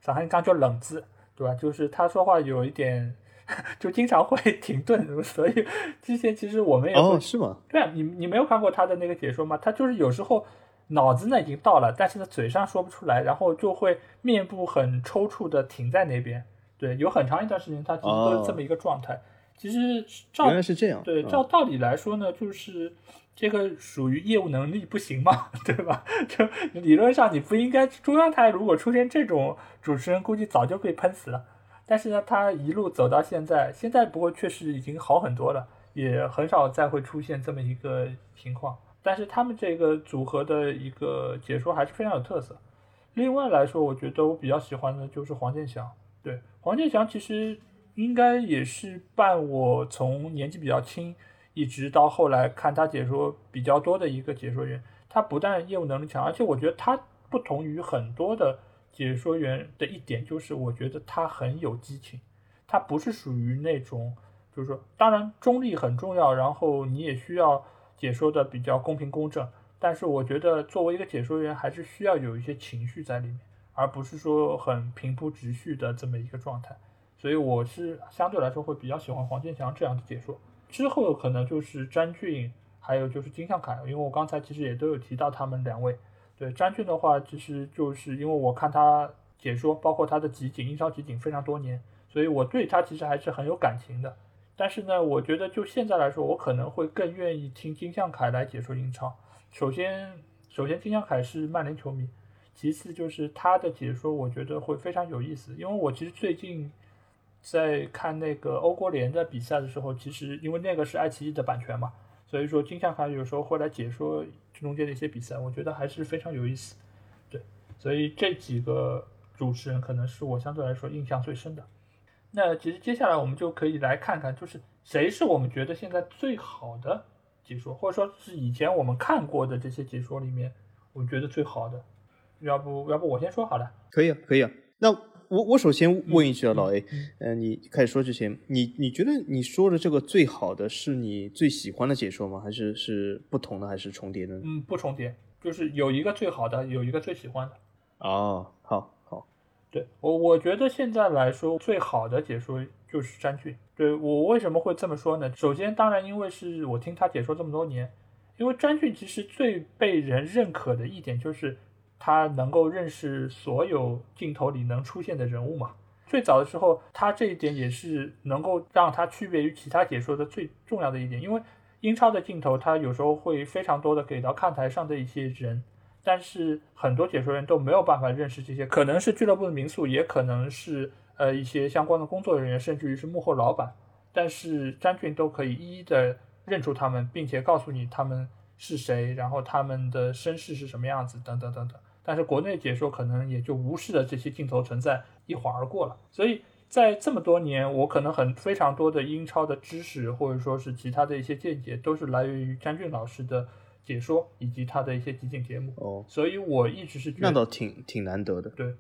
Speaker 1: 上海刚叫冷字，对吧？就是他说话有一点。<laughs> 就经常会 <laughs> 停顿，所以之前其实我们也
Speaker 2: 哦是吗？
Speaker 1: 对啊，你你没有看过他的那个解说吗？他就是有时候脑子呢已经到了，但是呢嘴上说不出来，然后就会面部很抽搐的停在那边。对，有很长一段时间他其实都是这么一个状态。其实照
Speaker 2: 原来是这样。
Speaker 1: 对，照道理来说呢，就是这个属于业务能力不行嘛，<laughs> 对吧？就理论上你不应该中央台如果出现这种主持人，估计早就被喷死了。但是呢，他一路走到现在，现在不过确实已经好很多了，也很少再会出现这么一个情况。但是他们这个组合的一个解说还是非常有特色。另外来说，我觉得我比较喜欢的就是黄健翔。对，黄健翔其实应该也是伴我从年纪比较轻，一直到后来看他解说比较多的一个解说员。他不但业务能力强，而且我觉得他不同于很多的。解说员的一点就是，我觉得他很有激情，他不是属于那种，就是说，当然中立很重要，然后你也需要解说的比较公平公正，但是我觉得作为一个解说员，还是需要有一些情绪在里面，而不是说很平铺直叙的这么一个状态。所以我是相对来说会比较喜欢黄健翔这样的解说。之后可能就是詹俊，还有就是金向凯，因为我刚才其实也都有提到他们两位。对詹俊的话，其实就是因为我看他解说，包括他的集锦、英超集锦非常多年，所以我对他其实还是很有感情的。但是呢，我觉得就现在来说，我可能会更愿意听金向凯来解说英超。首先，首先金向凯是曼联球迷，其次就是他的解说，我觉得会非常有意思。因为我其实最近在看那个欧国联的比赛的时候，其实因为那个是爱奇艺的版权嘛。所以说，金像凯有时候会来解说中间的一些比赛，我觉得还是非常有意思。对，所以这几个主持人可能是我相对来说印象最深的。那其实接下来我们就可以来看看，就是谁是我们觉得现在最好的解说，或者说是以前我们看过的这些解说里面，我觉得最好的。要不要不我先说好了？
Speaker 2: 可以啊，可以啊。那。我我首先问一句啊，老 A，嗯，你开始说之前，你你觉得你说的这个最好的是你最喜欢的解说吗？还是是不同的，还是重叠的？
Speaker 1: 嗯，不重叠，就是有一个最好的，有一个最喜欢的。
Speaker 2: 哦，好，好，
Speaker 1: 对我我觉得现在来说最好的解说就是詹俊。对我为什么会这么说呢？首先，当然因为是我听他解说这么多年，因为詹俊其实最被人认可的一点就是。他能够认识所有镜头里能出现的人物嘛？最早的时候，他这一点也是能够让他区别于其他解说的最重要的一点。因为英超的镜头，他有时候会非常多的给到看台上的一些人，但是很多解说员都没有办法认识这些，可能是俱乐部的民宿，也可能是呃一些相关的工作人员，甚至于是幕后老板。但是詹俊都可以一一的认出他们，并且告诉你他们是谁，然后他们的身世是什么样子，等等等等。但是国内解说可能也就无视了这些镜头存在，一晃而过了。所以在这么多年，我可能很非常多的英超的知识，或者说是其他的一些见解，都是来源于詹俊老师的解说以及他的一些集锦节目。
Speaker 2: 哦，
Speaker 1: 所以我一直是觉
Speaker 2: 得那倒挺挺难得的。
Speaker 1: 对，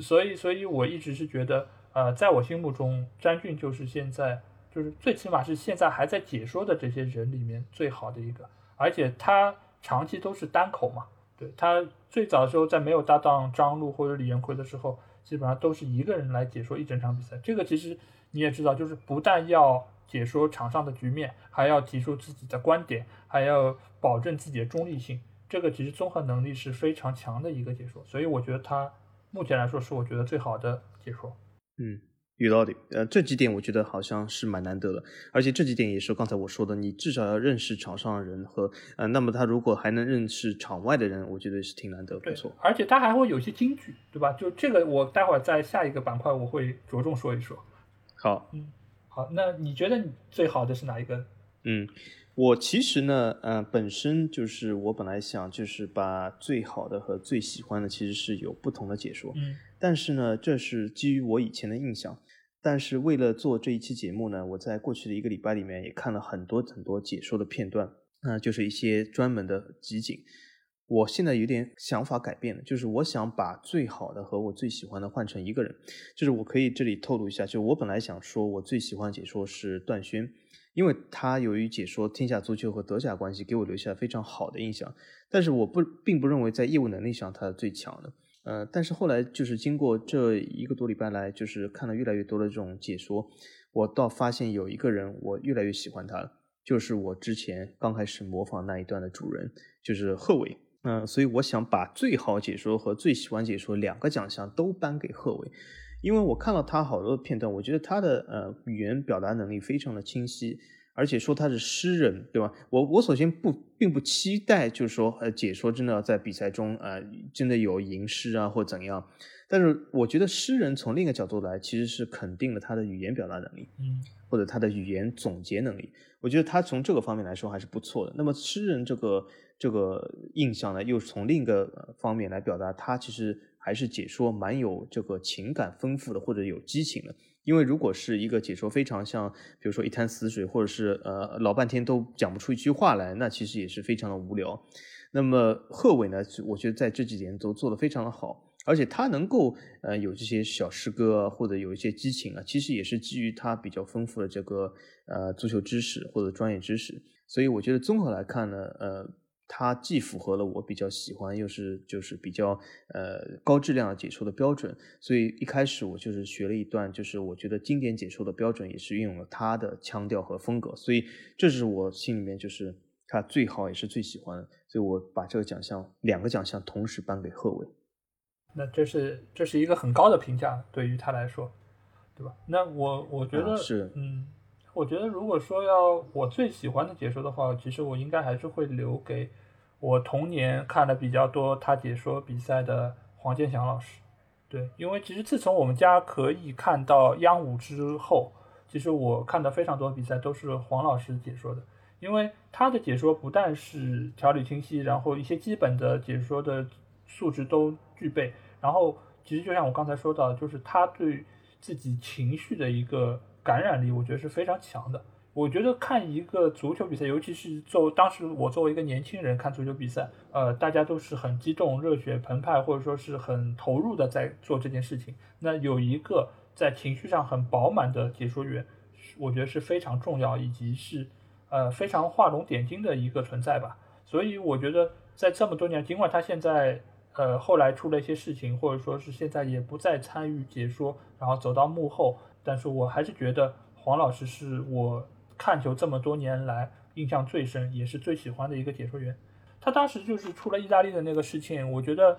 Speaker 1: 所以所以我一直是觉得，呃，在我心目中，詹俊就是现在就是最起码是现在还在解说的这些人里面最好的一个，而且他长期都是单口嘛。对他最早的时候，在没有搭档张璐或者李元奎的时候，基本上都是一个人来解说一整场比赛。这个其实你也知道，就是不但要解说场上的局面，还要提出自己的观点，还要保证自己的中立性。这个其实综合能力是非常强的一个解说，所以我觉得他目前来说是我觉得最好的解说。
Speaker 2: 嗯。有道理，呃，这几点我觉得好像是蛮难得的，而且这几点也是刚才我说的，你至少要认识场上的人和，呃，那么他如果还能认识场外的人，我觉得是挺难得，没错。
Speaker 1: 而且他还会有一些金句，对吧？就这个，我待会儿在下一个板块我会着重说一说。
Speaker 2: 好，
Speaker 1: 嗯，好，那你觉得你最好的是哪一个？
Speaker 2: 嗯，我其实呢，呃，本身就是我本来想就是把最好的和最喜欢的其实是有不同的解说，
Speaker 1: 嗯，
Speaker 2: 但是呢，这是基于我以前的印象。但是为了做这一期节目呢，我在过去的一个礼拜里面也看了很多很多解说的片段，那就是一些专门的集锦。我现在有点想法改变了，就是我想把最好的和我最喜欢的换成一个人。就是我可以这里透露一下，就我本来想说我最喜欢解说是段轩，因为他由于解说天下足球和德甲关系给我留下了非常好的印象。但是我不并不认为在业务能力上他是最强的。呃，但是后来就是经过这一个多礼拜来，就是看了越来越多的这种解说，我倒发现有一个人我越来越喜欢他，就是我之前刚开始模仿那一段的主人，就是贺伟。嗯，所以我想把最好解说和最喜欢解说两个奖项都颁给贺伟，因为我看到他好多片段，我觉得他的呃语言表达能力非常的清晰。而且说他是诗人，对吧？我我首先不并不期待，就是说，呃，解说真的要在比赛中，呃，真的有吟诗啊或怎样。但是我觉得诗人从另一个角度来，其实是肯定了他的语言表达能力，
Speaker 1: 嗯，
Speaker 2: 或者他的语言总结能力。我觉得他从这个方面来说还是不错的。那么诗人这个这个印象呢，又从另一个方面来表达，他其实还是解说蛮有这个情感丰富的，或者有激情的。因为如果是一个解说非常像，比如说一潭死水，或者是呃老半天都讲不出一句话来，那其实也是非常的无聊。那么贺伟呢，我觉得在这几年都做得非常的好，而且他能够呃有这些小诗歌或者有一些激情啊，其实也是基于他比较丰富的这个呃足球知识或者专业知识。所以我觉得综合来看呢，呃。它既符合了我比较喜欢，又是就是比较呃高质量的解说的标准，所以一开始我就是学了一段，就是我觉得经典解说的标准也是运用了他的腔调和风格，所以这是我心里面就是他最好也是最喜欢的，所以我把这个奖项两个奖项同时颁给贺炜。
Speaker 1: 那这是这是一个很高的评价对于他来说，对吧？那我我觉得
Speaker 2: 是
Speaker 1: 嗯。我觉得，如果说要我最喜欢的解说的话，其实我应该还是会留给我童年看的比较多他解说比赛的黄健翔老师。对，因为其实自从我们家可以看到央五之后，其实我看的非常多比赛都是黄老师解说的，因为他的解说不但是条理清晰，然后一些基本的解说的素质都具备，然后其实就像我刚才说到，就是他对自己情绪的一个。感染力我觉得是非常强的。我觉得看一个足球比赛，尤其是作当时我作为一个年轻人看足球比赛，呃，大家都是很激动、热血澎湃，或者说是很投入的在做这件事情。那有一个在情绪上很饱满的解说员，我觉得是非常重要，以及是呃非常画龙点睛的一个存在吧。所以我觉得在这么多年，尽管他现在呃后来出了一些事情，或者说是现在也不再参与解说，然后走到幕后。但是我还是觉得黄老师是我看球这么多年来印象最深，也是最喜欢的一个解说员。他当时就是出了意大利的那个事情，我觉得，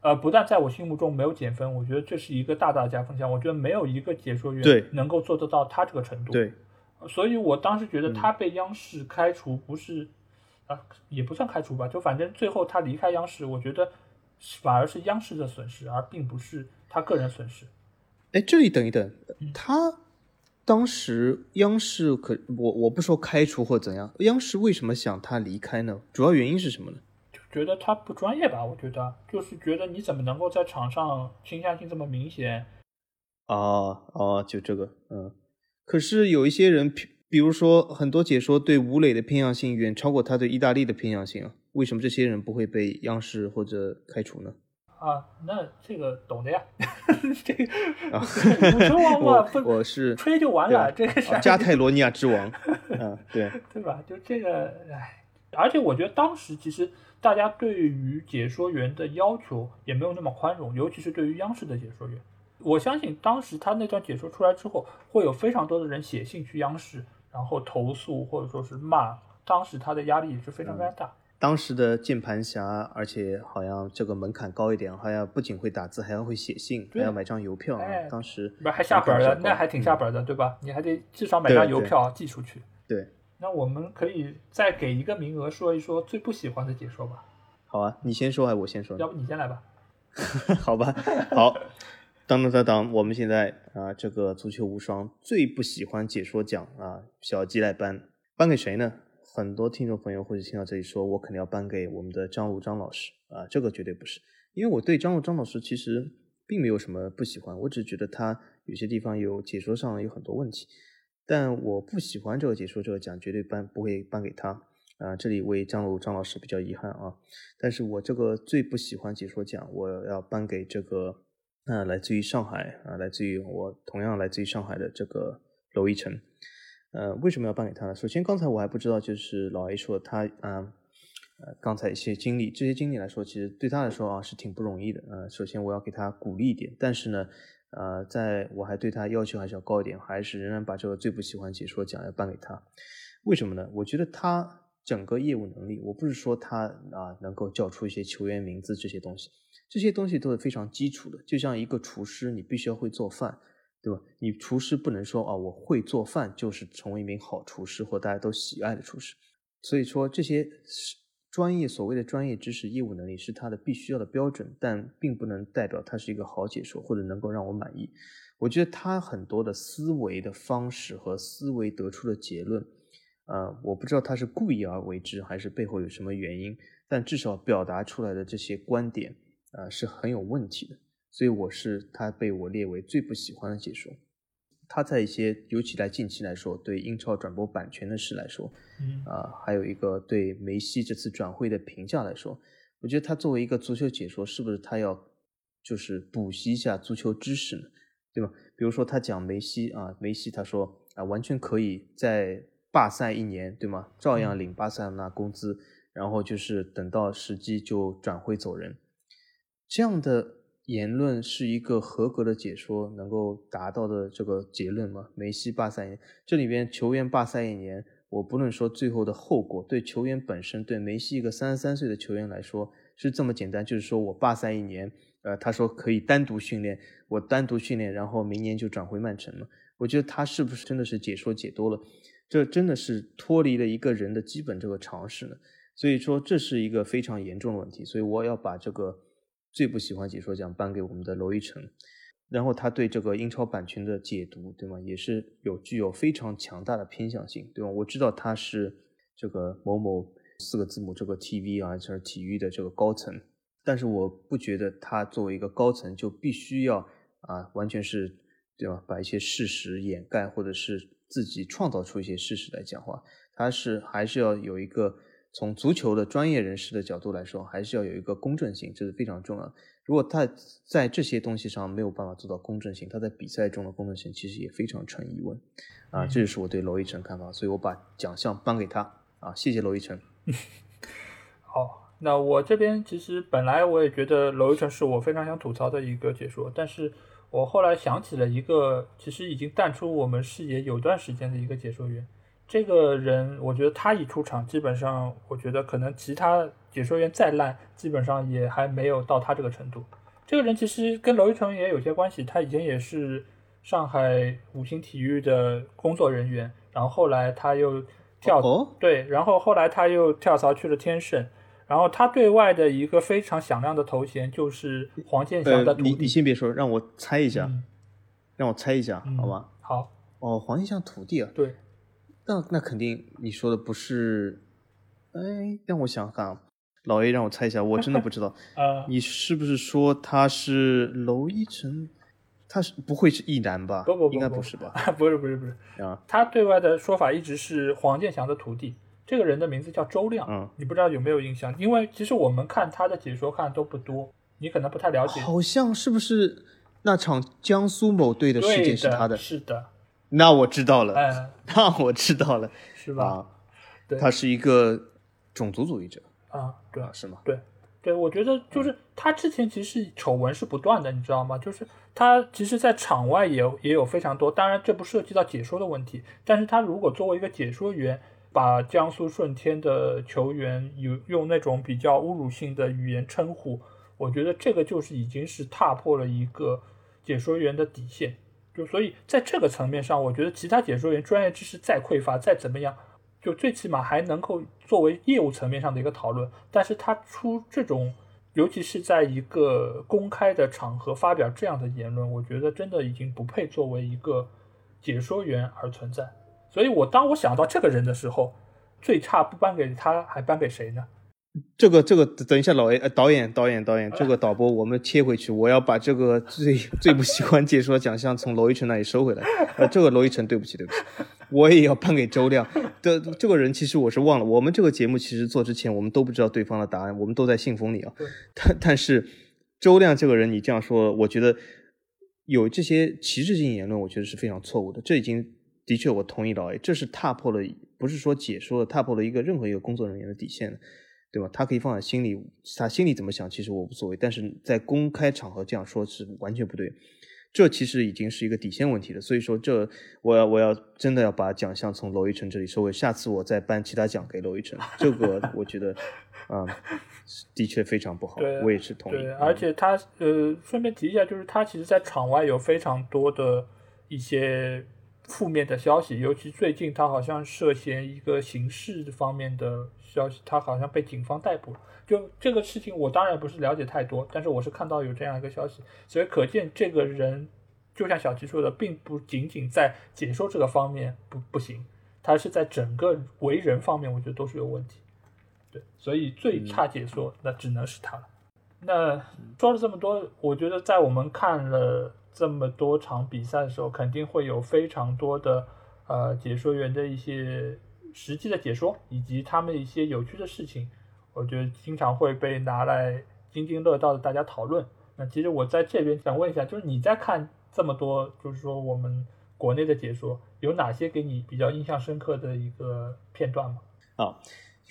Speaker 1: 呃，不但在我心目中没有减分，我觉得这是一个大大加分项。我觉得没有一个解说员能够做得到他这个程度。
Speaker 2: 对，
Speaker 1: 所以我当时觉得他被央视开除不是，啊，也不算开除吧，就反正最后他离开央视，我觉得反而是央视的损失，而并不是他个人损失。
Speaker 2: 哎，这里等一等，他当时央视可我我不说开除或怎样，央视为什么想他离开呢？主要原因是什么呢？
Speaker 1: 就觉得他不专业吧？我觉得就是觉得你怎么能够在场上倾向性这么明显？
Speaker 2: 啊啊，就这个，嗯。可是有一些人，比如说很多解说对吴磊的偏向性远超过他对意大利的偏向性啊，为什么这些人不会被央视或者开除呢？
Speaker 1: 啊，那这个懂的呀，<laughs> 这个武球王嘛，
Speaker 2: 我是
Speaker 1: 吹就完了，这个是
Speaker 2: 加泰罗尼亚之王，嗯，对，<laughs>
Speaker 1: 对吧？就这个，哎，而且我觉得当时其实大家对于解说员的要求也没有那么宽容，尤其是对于央视的解说员。我相信当时他那段解说出来之后，会有非常多的人写信去央视，然后投诉或者说是骂，当时他的压力也是非常非常大。
Speaker 2: 当时的键盘侠，而且好像这个门槛高一点，好像不仅会打字，还要会写信，还要买张邮票。当时
Speaker 1: 不是还下本的，那还挺下本的，对吧？你还得至少买张邮票寄出去。
Speaker 2: 对。
Speaker 1: 那我们可以再给一个名额，说一说最不喜欢的解说吧。
Speaker 2: 好啊，你先说还是我先说？
Speaker 1: 要不你先来吧。<laughs>
Speaker 2: 好吧，好。当当当当，我们现在啊，这个足球无双最不喜欢解说奖啊，小鸡来颁，颁给谁呢？很多听众朋友或者听到这里说，我肯定要颁给我们的张璐张老师啊，这个绝对不是，因为我对张璐张老师其实并没有什么不喜欢，我只觉得他有些地方有解说上有很多问题，但我不喜欢这个解说这个奖，绝对颁不会颁给他。啊，这里为张璐张老师比较遗憾啊，但是我这个最不喜欢解说奖，我要颁给这个，呃，来自于上海啊，来自于我同样来自于上海的这个娄一晨。呃，为什么要颁给他呢？首先，刚才我还不知道，就是老 A 说他，嗯，呃，刚才一些经历，这些经历来说，其实对他来说啊是挺不容易的。呃，首先我要给他鼓励一点，但是呢，呃，在我还对他要求还是要高一点，还是仍然把这个最不喜欢解说奖要颁给他。为什么呢？我觉得他整个业务能力，我不是说他啊能够叫出一些球员名字这些东西，这些东西都是非常基础的。就像一个厨师，你必须要会做饭。对吧？你厨师不能说啊，我会做饭就是成为一名好厨师或大家都喜爱的厨师。所以说这些专业所谓的专业知识、业务能力是他的必须要的标准，但并不能代表他是一个好解说或者能够让我满意。我觉得他很多的思维的方式和思维得出的结论，呃，我不知道他是故意而为之还是背后有什么原因，但至少表达出来的这些观点，呃，是很有问题的。所以我是他被我列为最不喜欢的解说。他在一些尤其在近期来说，对英超转播版权的事来说，
Speaker 1: 嗯
Speaker 2: 啊，还有一个对梅西这次转会的评价来说，我觉得他作为一个足球解说，是不是他要就是补习一下足球知识呢？对吧？比如说他讲梅西啊，梅西他说啊，完全可以在罢赛一年，对吗？照样领巴塞罗那工资，然后就是等到时机就转会走人，这样的。言论是一个合格的解说能够达到的这个结论吗？梅西罢赛，这里边球员罢赛一年，我不论说最后的后果，对球员本身，对梅西一个三十三岁的球员来说是这么简单，就是说我罢赛一年，呃，他说可以单独训练，我单独训练，然后明年就转回曼城嘛。我觉得他是不是真的是解说解多了？这真的是脱离了一个人的基本这个常识呢？所以说这是一个非常严重的问题，所以我要把这个。最不喜欢解说奖颁给我们的娄一成，然后他对这个英超版权的解读，对吗？也是有具有非常强大的偏向性，对吗？我知道他是这个某某四个字母这个 TV 啊，就是体育的这个高层，但是我不觉得他作为一个高层就必须要啊，完全是对吧？把一些事实掩盖，或者是自己创造出一些事实来讲话，他是还是要有一个。从足球的专业人士的角度来说，还是要有一个公正性，这是非常重要的。如果他在这些东西上没有办法做到公正性，他在比赛中的公正性其实也非常成疑问。啊，这就是我对娄一晨看法，所以我把奖项颁给他。啊，谢谢娄一晨。<laughs>
Speaker 1: 好，那我这边其实本来我也觉得娄一晨是我非常想吐槽的一个解说，但是我后来想起了一个其实已经淡出我们视野有段时间的一个解说员。这个人，我觉得他一出场，基本上，我觉得可能其他解说员再烂，基本上也还没有到他这个程度。这个人其实跟娄一成也有些关系，他以前也是上海五星体育的工作人员，然后后来他又跳对，然后后来他又跳槽去了天盛，然后他对外的一个非常响亮的头衔就是黄健翔的徒弟。
Speaker 2: 你你先别说，让我猜一下，让我猜一下，好吗？
Speaker 1: 好。
Speaker 2: 哦，黄健翔徒弟啊？
Speaker 1: 对。
Speaker 2: 那那肯定你说的不是，哎，让我想想，老 A 让我猜一下，我真的不知道。<laughs>
Speaker 1: 呃，
Speaker 2: 你是不是说他是娄一晨？他是不会是易男吧？
Speaker 1: 不不不，
Speaker 2: 应该不是吧？<laughs>
Speaker 1: 不是不是不是
Speaker 2: 啊，
Speaker 1: 他对外的说法一直是黄健翔的徒弟。这个人的名字叫周亮，
Speaker 2: 嗯，
Speaker 1: 你不知道有没有印象？因为其实我们看他的解说看都不多，你可能不太了解。
Speaker 2: 好像是不是那场江苏某队的事件是他
Speaker 1: 的？
Speaker 2: 是
Speaker 1: 的。
Speaker 2: 那我知道了，
Speaker 1: 哎，<laughs>
Speaker 2: 那我知道了，<laughs>
Speaker 1: 是吧？对，
Speaker 2: 他是一个种族主义者
Speaker 1: 啊，对，
Speaker 2: 是吗？
Speaker 1: 对，对，我觉得就是他之前其实丑闻是不断的，你知道吗？就是他其实，在场外也也有非常多，当然这不涉及到解说的问题，但是他如果作为一个解说员，把江苏舜天的球员有用那种比较侮辱性的语言称呼，我觉得这个就是已经是踏破了一个解说员的底线。就所以在这个层面上，我觉得其他解说员专业知识再匮乏，再怎么样，就最起码还能够作为业务层面上的一个讨论。但是他出这种，尤其是在一个公开的场合发表这样的言论，我觉得真的已经不配作为一个解说员而存在。所以我当我想到这个人的时候，最差不颁给他，还颁给谁呢？
Speaker 2: 这个这个，等一下，老 A，呃，导演导演导演，这个导播我们切回去，我要把这个最最不喜欢解说奖项从娄一晨那里收回来。呃，这个娄一晨，对不起对不起，我也要颁给周亮。这这个人其实我是忘了，我们这个节目其实做之前我们都不知道对方的答案，我们都在信封里啊。但但是周亮这个人，你这样说，我觉得有这些歧视性言论，我觉得是非常错误的。这已经的确我同意老 A，这是踏破了，不是说解说踏破了一个任何一个工作人员的底线了。对吧？他可以放在心里，他心里怎么想，其实我无所谓。但是在公开场合这样说，是完全不对。这其实已经是一个底线问题了。所以说，这我要我要真的要把奖项从娄一晨这里收回。下次我再颁其他奖给娄一晨。<laughs> 这个我觉得，啊，的确非常不好。我也是同意。
Speaker 1: 对，而且他呃，顺便提一下，就是他其实，在场外有非常多的一些负面的消息，尤其最近他好像涉嫌一个刑事方面的。消息，他好像被警方逮捕了。就这个事情，我当然不是了解太多，但是我是看到有这样一个消息，所以可见这个人，就像小齐说的，并不仅仅在解说这个方面不不行，他是在整个为人方面，我觉得都是有问题。对，所以最差解说，那只能是他了。那说了这么多，我觉得在我们看了这么多场比赛的时候，肯定会有非常多的呃解说员的一些。实际的解说以及他们一些有趣的事情，我觉得经常会被拿来津津乐道的大家讨论。那其实我在这边想问一下，就是你在看这么多，就是说我们国内的解说，有哪些给你比较印象深刻的一个片段吗？
Speaker 2: 啊，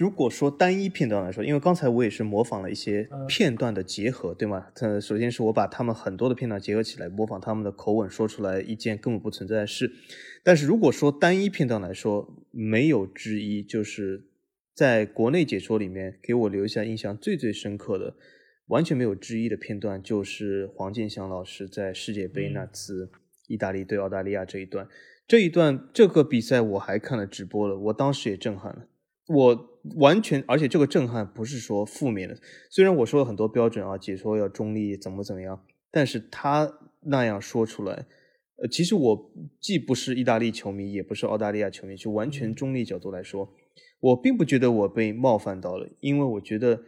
Speaker 2: 如果说单一片段来说，因为刚才我也是模仿了一些片段的结合，对吗？呃，首先是我把他们很多的片段结合起来，模仿他们的口吻说出来一件根本不存在的事。但是如果说单一片段来说，没有之一，就是在国内解说里面给我留下印象最最深刻的，完全没有之一的片段，就是黄健翔老师在世界杯那次意大利对澳大利亚这一段。这一段这个比赛我还看了直播了，我当时也震撼了。我完全，而且这个震撼不是说负面的，虽然我说了很多标准啊，解说要中立，怎么怎么样，但是他那样说出来。呃，其实我既不是意大利球迷，也不是澳大利亚球迷，就完全中立角度来说，我并不觉得我被冒犯到了，因为我觉得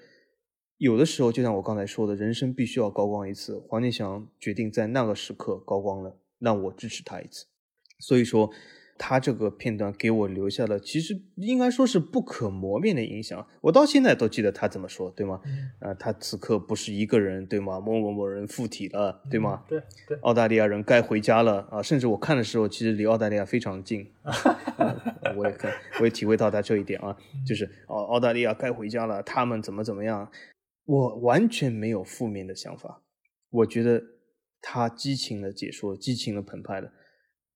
Speaker 2: 有的时候，就像我刚才说的，人生必须要高光一次。黄健翔决定在那个时刻高光了，那我支持他一次。所以说。他这个片段给我留下了，其实应该说是不可磨灭的影响。我到现在都记得他怎么说，对吗？啊，他此刻不是一个人，对吗？某某某人附体了，对吗？
Speaker 1: 对对。
Speaker 2: 澳大利亚人该回家了啊！甚至我看的时候，其实离澳大利亚非常近。<laughs> 我也看，我也体会到他这一点啊，就是澳澳大利亚该回家了，他们怎么怎么样？我完全没有负面的想法。我觉得他激情的解说，激情的澎湃的。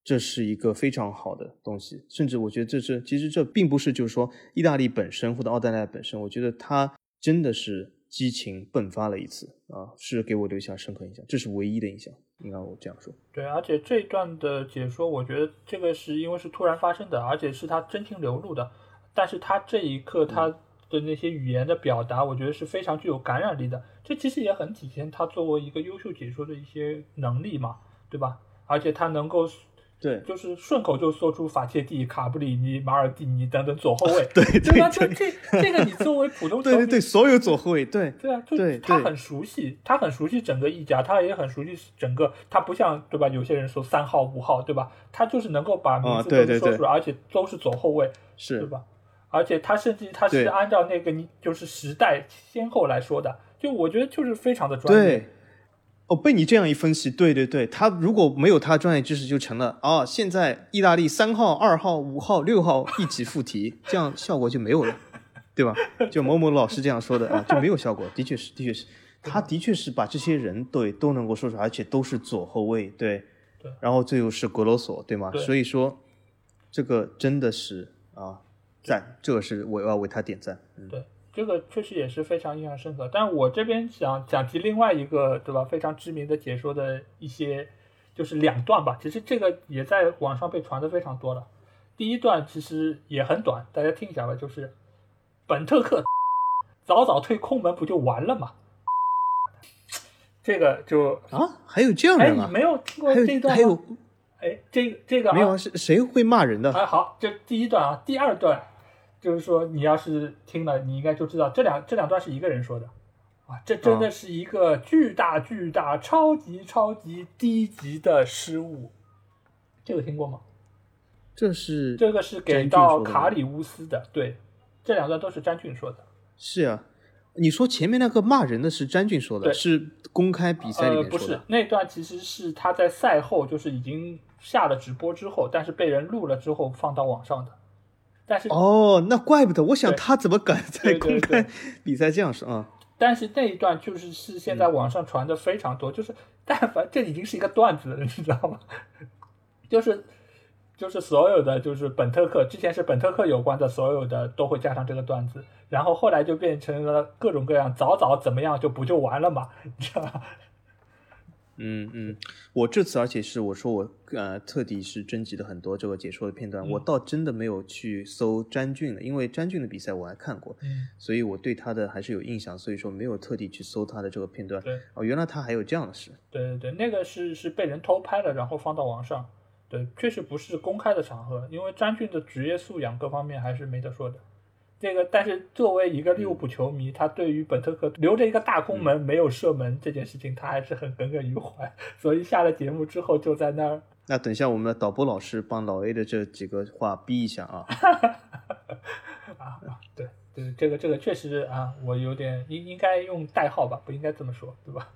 Speaker 2: 这是一个非常好的东西，甚至我觉得这是其实这并不是就是说意大利本身或者澳大利亚本身，我觉得他真的是激情迸发了一次啊，是给我留下深刻印象，这是唯一的印象，应该我这样说。
Speaker 1: 对，而且这一段的解说，我觉得这个是因为是突然发生的，而且是他真情流露的，但是他这一刻他的那些语言的表达，我觉得是非常具有感染力的，这其实也很体现他作为一个优秀解说的一些能力嘛，对吧？而且他能够。
Speaker 2: 对，
Speaker 1: 就是顺口就说出法切蒂、卡布里尼、马尔蒂尼等等左后卫，<laughs>
Speaker 2: 对
Speaker 1: 对吧？
Speaker 2: 对
Speaker 1: 这这个你作为普通
Speaker 2: 对对对，所有左后卫，对
Speaker 1: 对啊，就他很熟悉，他很熟悉整个意甲，他也很熟悉整个，他不像对吧？有些人说三号、五号，对吧？他就是能够把名字
Speaker 2: 啊对对对
Speaker 1: 都说出来，而且都是左后卫，
Speaker 2: 是对，
Speaker 1: 吧？而且他甚至他是按照那个你就是时代先后来说的，就我觉得就是非常的专业。
Speaker 2: 对。哦，被你这样一分析，对对对，他如果没有他专业知识，就成了啊，现在意大利三号、二号、五号、六号一起附体，这样效果就没有了，对吧？就某某老师这样说的啊，就没有效果。的确是，的确是，他的确是把这些人对都能够说出来，而且都是左后卫，对，
Speaker 1: 对
Speaker 2: 然后最后是格罗索，对吗？
Speaker 1: 对
Speaker 2: 所以说，这个真的是啊，赞，这个是我要为他点赞。嗯，
Speaker 1: 对，这个确实也是非常印象深刻。但我这边想讲及另外一个，对吧？非常知名的解说的一些，就是两段吧。其实这个也在网上被传的非常多了。第一段其实也很短，大家听一下吧。就是本特克早早退空门不就完了吗？这个就
Speaker 2: 啊，还有这样
Speaker 1: 哎，
Speaker 2: 人啊？
Speaker 1: 你没有听过
Speaker 2: 还
Speaker 1: 这一段吗？
Speaker 2: 有还有
Speaker 1: 哎，这个这个、啊、
Speaker 2: 没有啊？是谁会骂人的？
Speaker 1: 哎，好，这第一段啊，第二段就是说，你要是听了，你应该就知道这两这两段是一个人说的，啊，这真的是一个巨大巨大、超级超级低级的失误。这个听过吗？
Speaker 2: 这是
Speaker 1: 这个是给到卡里乌斯的，对，这两段都是詹俊说的。
Speaker 2: 是啊，你说前面那个骂人的是詹俊说的，
Speaker 1: 对
Speaker 2: 是公开比赛里
Speaker 1: 呃，不是
Speaker 2: 面说的。，
Speaker 1: 那段其实是他在赛后就是已经下了直播之后，但是被人录了之后放到网上的。但是
Speaker 2: 哦，那怪不得，我想他怎么敢在公开比赛这样说啊？
Speaker 1: 但是那一段就是是现在网上传的非常多，就是但凡这已经是一个段子了，<laughs> 你知道吗？就是就是所有的就是本特克之前是本特克有关的所有的都会加上这个段子，然后后来就变成了各种各样早早怎么样就不就完了嘛，你知道吗？
Speaker 2: 嗯嗯，我这次而且是我说我呃特地是征集了很多这个解说的片段，
Speaker 1: 嗯
Speaker 2: 我倒真的没有去搜詹俊的，因为詹俊的比赛我还看过，
Speaker 1: 嗯，
Speaker 2: 所以我对他的还是有印象，所以说没有特地去搜他的这个片段。
Speaker 1: 对
Speaker 2: 哦，原来他还有这样的事。
Speaker 1: 对对对，那个是是被人偷拍了，然后放到网上。对，确实不是公开的场合，因为詹俊的职业素养各方面还是没得说的。这个，但是作为一个利物浦球迷，他对于本特克留着一个大空门没有射门这件事情，他还是很耿耿于怀。所以下了节目之后，就在那儿
Speaker 2: 那等一下我们的导播老师帮老 A 的这几个话逼一下啊。
Speaker 1: 啊 <laughs> 啊，对对，这个这个确实啊，我有点应应该用代号吧，不应该这么说，对吧？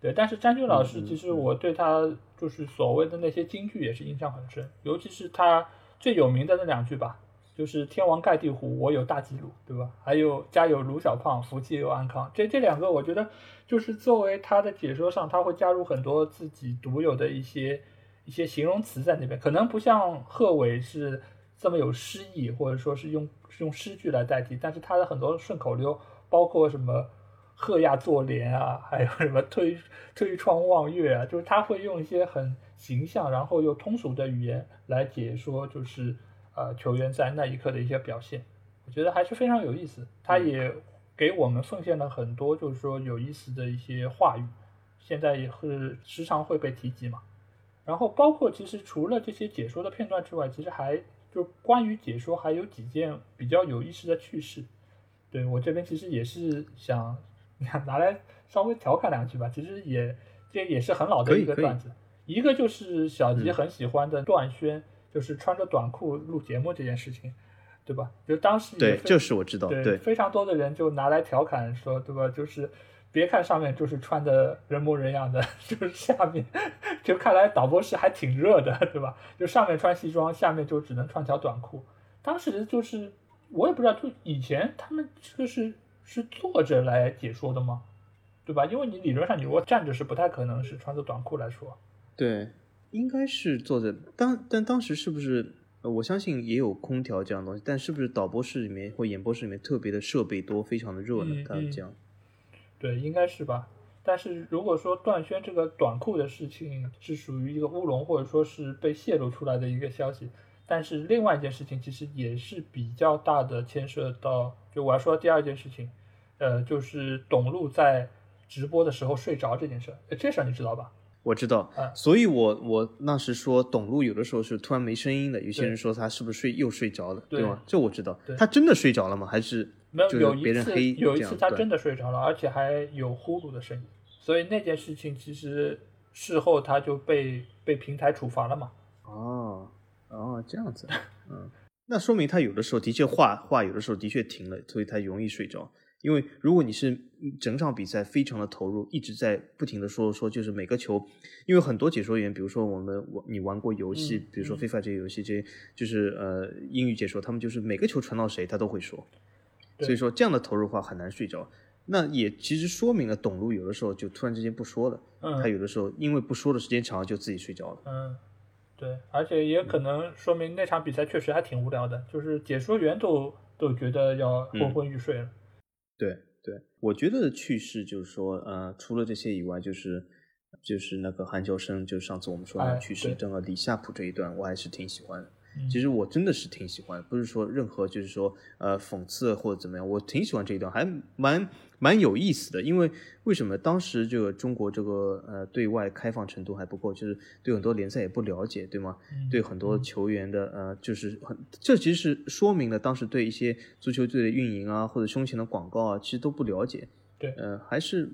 Speaker 1: 对，但是詹俊老师，其实我对他就是所谓的那些金句也是印象很深，尤其是他最有名的那两句吧，就是“天王盖地虎，我有大吉鲁”，对吧？还有“家有卢小胖，福气又安康”，这这两个我觉得就是作为他的解说上，他会加入很多自己独有的一些一些形容词在那边，可能不像贺炜是这么有诗意，或者说是用用诗句来代替，但是他的很多顺口溜，包括什么贺亚坐莲啊，还有什么推推窗望月啊，就是他会用一些很形象，然后又通俗的语言来解说，就是呃球员在那一刻的一些表现，我觉得还是非常有意思。他也给我们奉献了很多，就是说有意思的一些话语，现在也是时常会被提及嘛。然后包括其实除了这些解说的片段之外，其实还就关于解说还有几件比较有意思的趣事。对我这边其实也是想 <laughs> 拿来稍微调侃两句吧，其实也这也是很老的一个段子。一个就是小吉
Speaker 2: 嗯
Speaker 1: 很喜欢的段轩，就是穿着短裤录节目这件事情，对吧？就当时也
Speaker 2: 对，
Speaker 1: 非
Speaker 2: 这是我知道。
Speaker 1: 对，
Speaker 2: 对，
Speaker 1: 非常多的人就拿来调侃说，对吧？就是别看上面就是穿的人模人样的，<laughs> 就是下面就看来导播室还挺热的，对吧？就上面穿西装，下面就只能穿条短裤。当时就是我也不知道，就以前他们这个是是坐着来解说的吗？对吧？因为你理论上你如果站着是不太可能是穿着短裤来说。
Speaker 2: 对，应该是坐着。当但当时是不是？呃我相信也有空调这样的东西，但是不是导播室里面或演播室里面特别的设备多，非常的热呢？他这样。
Speaker 1: 对，应该是吧。但是如果说段轩这个短裤的事情是属于一个乌龙，或者说是被泄露出来的一个消息，但是另外一件事情其实也是比较大的牵涉到，就我要说第二件事情，呃，就是董路在直播的时候睡着这件事这事儿你知道吧？
Speaker 2: 我知道，所以我我那时说董路有的时候是突然没声音的，有些人说他是不是睡又睡着了，对吗？这我知道，他真的睡着了吗？还是
Speaker 1: 没有？有
Speaker 2: 一次
Speaker 1: 有一次他真的睡着了，而且还有呼噜的声音，所以那件事情其实事后他就被被平台处罚了嘛。
Speaker 2: 哦哦，这样子，嗯，那说明他有的时候的确话话有的时候的确停了，所以他容易睡着。因为如果你是整场比赛非常的投入，一直在不停的说说，就是每个球，因为很多解说员，比如说我们玩你玩过游戏，比如说非法这些游戏，这些就是呃英语解说，他们就是每个球传到谁他都会说，所以说这样的投入话很难睡着。那也其实说明了董路有的时候就突然之间不说了，他有的时候因为不说的时间长了就自己睡着了。
Speaker 1: 嗯，对，而且也可能说明那场比赛确实还挺无聊的，就是解说员都都觉得要昏昏欲睡了。
Speaker 2: 对对，我觉得趣事就是说，呃，除了这些以外，就是就是那个韩乔生，就上次我们说的趣事，正好李夏普这一段，我还是挺喜欢的。其实我真的是挺喜欢，不是说任何就是说呃讽刺或者怎么样，我挺喜欢这一段，还蛮蛮有意思的。因为为什么当时这个中国这个呃对外开放程度还不够，就是对很多联赛也不了解，对吗？对很多球员的呃就是很，这其实说明了当时对一些足球队的运营啊或者胸前的广告啊，其实都不了解。
Speaker 1: 对，
Speaker 2: 呃，还是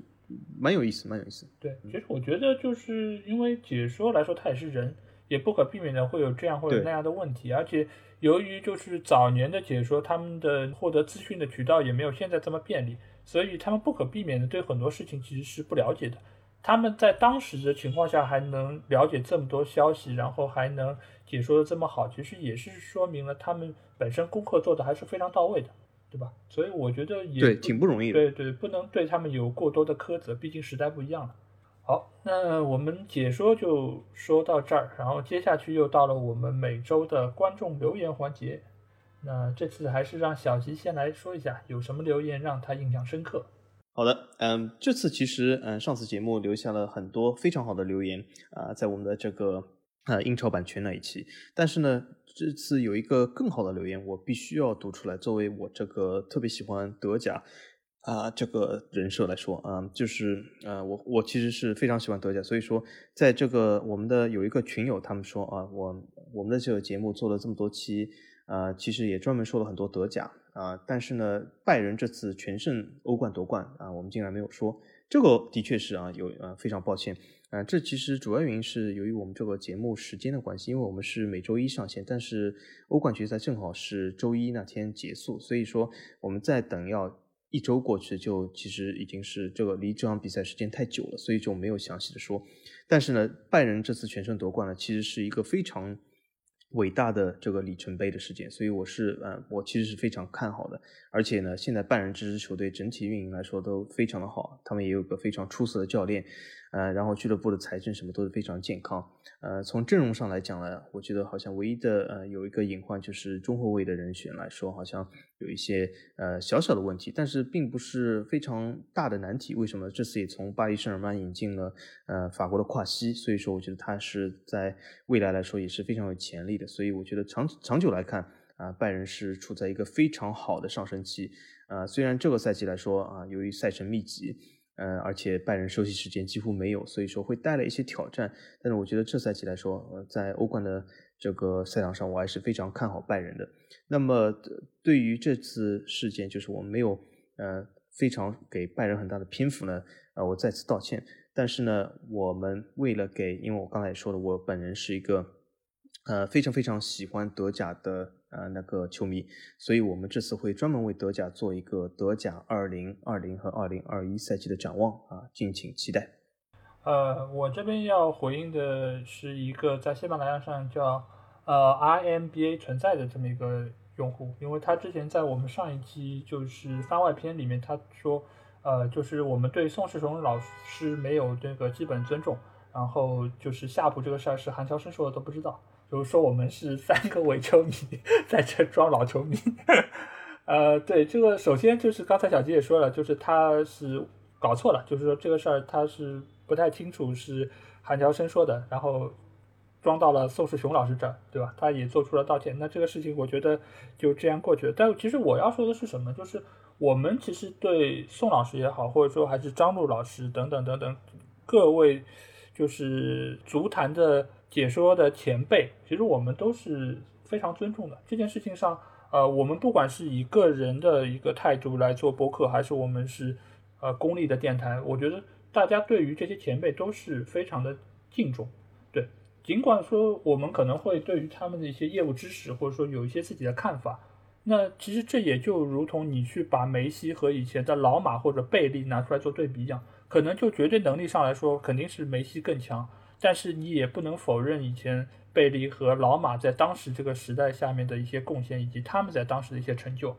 Speaker 2: 蛮有意思，蛮有意思。
Speaker 1: 对，其实我觉得就是因为解说来说，他也是人。也不可避免的会有这样或者那样的问题，而且由于就是早年的解说，他们的获得资讯的渠道也没有现在这么便利，所以他们不可避免的对很多事情其实是不了解的。他们在当时的情况下还能了解这么多消息，然后还能解说的这么好，其实也是说明了他们本身功课做的还是非常到位的，对吧？所以我觉得也
Speaker 2: 对，挺不容易
Speaker 1: 的。对对，不能对他们有过多的苛责，毕竟时代不一样了。好，那我们解说就说到这儿，然后接下去又到了我们每周的观众留言环节。那这次还是让小吉先来说一下，有什么留言让他印象深刻？
Speaker 2: 好的，嗯，这次其实，嗯，上次节目留下了很多非常好的留言啊，在我们的这个呃英超版权那一期。但是呢，这次有一个更好的留言，我必须要读出来，作为我这个特别喜欢德甲。啊，这个人设来说，啊，就是呃，我我其实是非常喜欢德甲，所以说，在这个我们的有一个群友，他们说啊，我我们的这个节目做了这么多期，啊，其实也专门说了很多德甲啊，但是呢，拜仁这次全胜欧冠夺冠啊，我们竟然没有说，这个的确是啊，有呃非常抱歉啊，这其实主要原因是由于我们这个节目时间的关系，因为我们是每周一上线，但是欧冠决赛正好是周一那天结束，所以说我们在等要。一周过去，就其实已经是这个离这场比赛时间太久了，所以就没有详细的说。但是呢，拜仁这次全胜夺冠呢，其实是一个非常伟大的这个里程碑的事件，所以我是呃，我其实是非常看好的。而且呢，现在半人这支球队整体运营来说都非常的好，他们也有个非常出色的教练。呃，然后俱乐部的财政什么都是非常健康。呃，从阵容上来讲呢，我觉得好像唯一的呃有一个隐患就是中后卫的人选来说，好像有一些呃小小的问题，但是并不是非常大的难题。为什么？这次也从巴黎圣日耳曼引进了呃法国的跨西，所以说我觉得他是在未来来说也是非常有潜力的。所以我觉得长长久来看啊，拜仁是处在一个非常好的上升期。啊，虽然这个赛季来说啊，由于赛程密集。嗯，而且拜仁休息时间几乎没有，所以说会带来一些挑战。但是我觉得这赛季来说，呃，在欧冠的这个赛场上，我还是非常看好拜仁的。那么对于这次事件，就是我们没有呃非常给拜仁很大的篇幅呢，呃，我再次道歉。但是呢，我们为了给，因为我刚才也说了，我本人是一个呃非常非常喜欢德甲的。呃，那个球迷，所以我们这次会专门为德甲做一个德甲二零二零和二零二一赛季的展望啊，敬请期待。
Speaker 1: 呃，我这边要回应的是一个在喜马拉雅上叫呃 RMBA 存在的这么一个用户，因为他之前在我们上一期就是番外篇里面他说，呃，就是我们对宋世雄老师没有这个基本尊重，然后就是夏普这个事儿是韩乔生说的都不知道。比如说，我们是三个伪球迷在这装老球迷，<laughs> 呃，对这个，首先就是刚才小吉也说了，就是他是搞错了，就是说这个事儿他是不太清楚是韩乔生说的，然后装到了宋世雄老师这儿，对吧？他也做出了道歉，那这个事情我觉得就这样过去了。但其实我要说的是什么？就是我们其实对宋老师也好，或者说还是张璐老师等等等等各位就是足坛的解说的前辈，其实我们都是非常尊重的。这件事情上，呃，我们不管是以个人的一个态度来做播客，还是我们是呃公立的电台，我觉得大家对于这些前辈都是非常的敬重。对，尽管说我们可能会对于他们的一些业务知识，或者说有一些自己的看法。那其实这也就如同你去把梅西和以前的老马或者贝利拿出来做对比一样，可能就绝对能力上来说肯定是梅西更强，但是你也不能否认以前贝利和老马在当时这个时代下面的一些贡献，以及他们在当时的一些成就。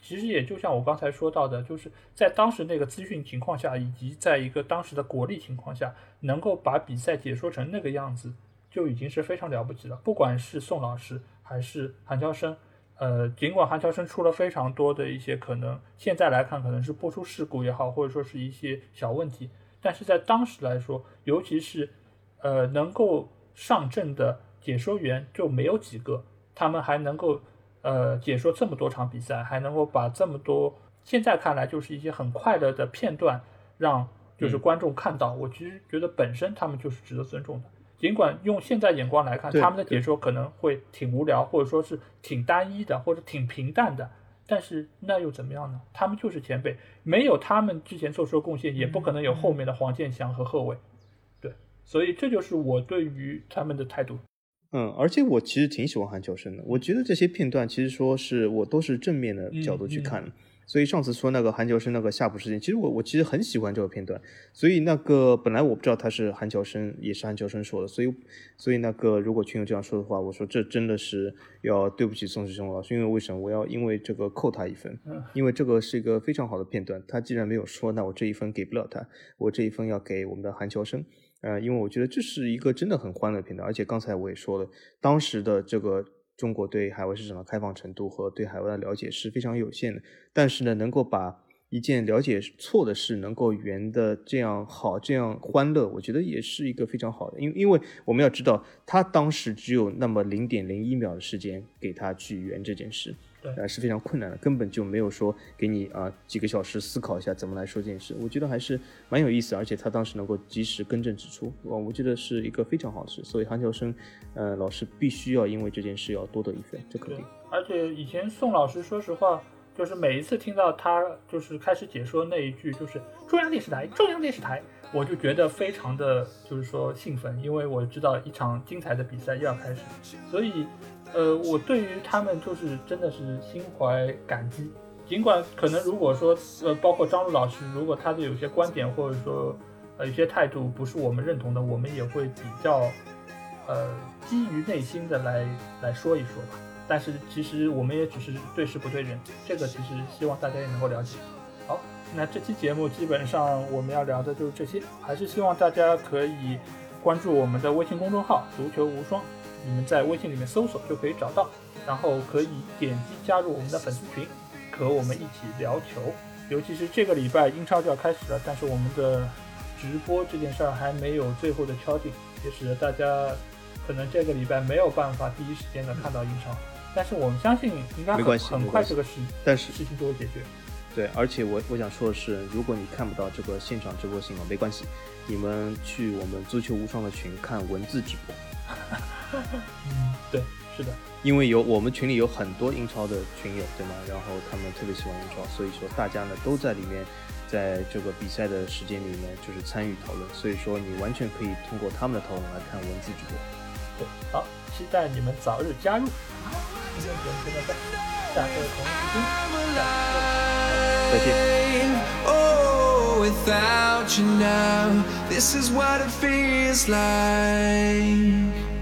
Speaker 1: 其实也就像我刚才说到的，就是在当时那个资讯情况下，以及在一个当时的国力情况下，能够把比赛解说成那个样子，就已经是非常了不起了。不管是宋老师还是韩乔生。呃，尽管韩乔生出了非常多的一些可能，现在来看可能是播出事故也好，或者说是一些小问题，但是在当时来说，尤其是呃能够上阵的解说员就没有几个，他们还能够呃解说这么多场比赛，还能够把这么多现在看来就是一些很快乐的片段让就是观众看到，我其实觉得本身他们就是值得尊重的。尽管用现在眼光来看，他们的解说可能会挺无聊，或者说是挺单一的，或者挺平淡的，但是那又怎么样呢？他们就是前辈，没有他们之前做出的贡献，也不可能有后面的黄健翔和贺炜。对，所以这就是我对于他们的态度。
Speaker 2: 嗯，而且我其实挺喜欢韩乔生的，我觉得这些片段其实说是我都是正面的角度去看。所以上次说那个韩乔生那个夏普事件，其实我我其实很喜欢这个片段。所以那个本来我不知道他是韩乔生，也是韩乔生说的。所以所以那个如果群友这样说的话，我说这真的是要对不起宋师兄老师，因为为什么我要因为这个扣他一分？因为这个是一个非常好的片段，他既然没有说，那我这一分给不了他，我这一分要给我们的韩乔生。呃，因为我觉得这是一个真的很欢乐的片段，而且刚才我也说了，当时的这个。中国对海外市场的开放程度和对海外的了解是非常有限的，但是呢，能够把一件了解错的事能够圆的这样好、这样欢乐，我觉得也是一个非常好的。因因为我们要知道，他当时只有那么零点零一秒的时间给他去圆这件事。呃，是非常困难的，根本就没有说给你啊几个小时思考一下怎么来说这件事。我觉得还是蛮有意思，而且他当时能够及时更正指出，我我觉得是一个非常好的事。所以韩乔生，呃，老师必须要因为这件事要多得一分，这肯定。
Speaker 1: 而且以前宋老师，说实话，就是每一次听到他就是开始解说那一句，就是中央电视台，中央电视台，我就觉得非常的就是说兴奋，因为我知道一场精彩的比赛又要开始，所以。呃，我对于他们就是真的是心怀感激。尽管可能如果说，呃，包括张璐老师，如果他的有些观点或者说，呃，有些态度不是我们认同的，我们也会比较，呃，基于内心的来来说一说吧。但是其实我们也只是对事不对人，这个其实希望大家也能够了解。好，那这期节目基本上我们要聊的就是这些，还是希望大家可以关注我们的微信公众号“足球无双”。你们在微信里面搜索就可以找到，然后可以点击加入我们的粉丝群，和我们一起聊球。尤其是这个礼拜英超就要开始了，但是我们的直播这件事儿还没有最后的敲定，也使得大家可能这个礼拜没有办法第一时间的看到英超。但是我们相信应该很很快这个事，
Speaker 2: 但是
Speaker 1: 事情就会解决。
Speaker 2: 对，而且我我想说的是，如果你看不到这个现场直播信号，没关系，你们去我们足球无双的群看文字直播。<laughs>
Speaker 1: 嗯，<laughs> 对，是的，
Speaker 2: 因为有我们群里有很多英超的群友，对吗？然后他们特别喜欢英超，所以说大家呢都在里面，在这个比赛的时间里面就是参与讨论，所以说你完全可以通过他们的讨论来看文字直播。
Speaker 1: 对，好，期待你们早日加入。今天节目就到这，下周同一时间再
Speaker 2: 见。
Speaker 1: Without you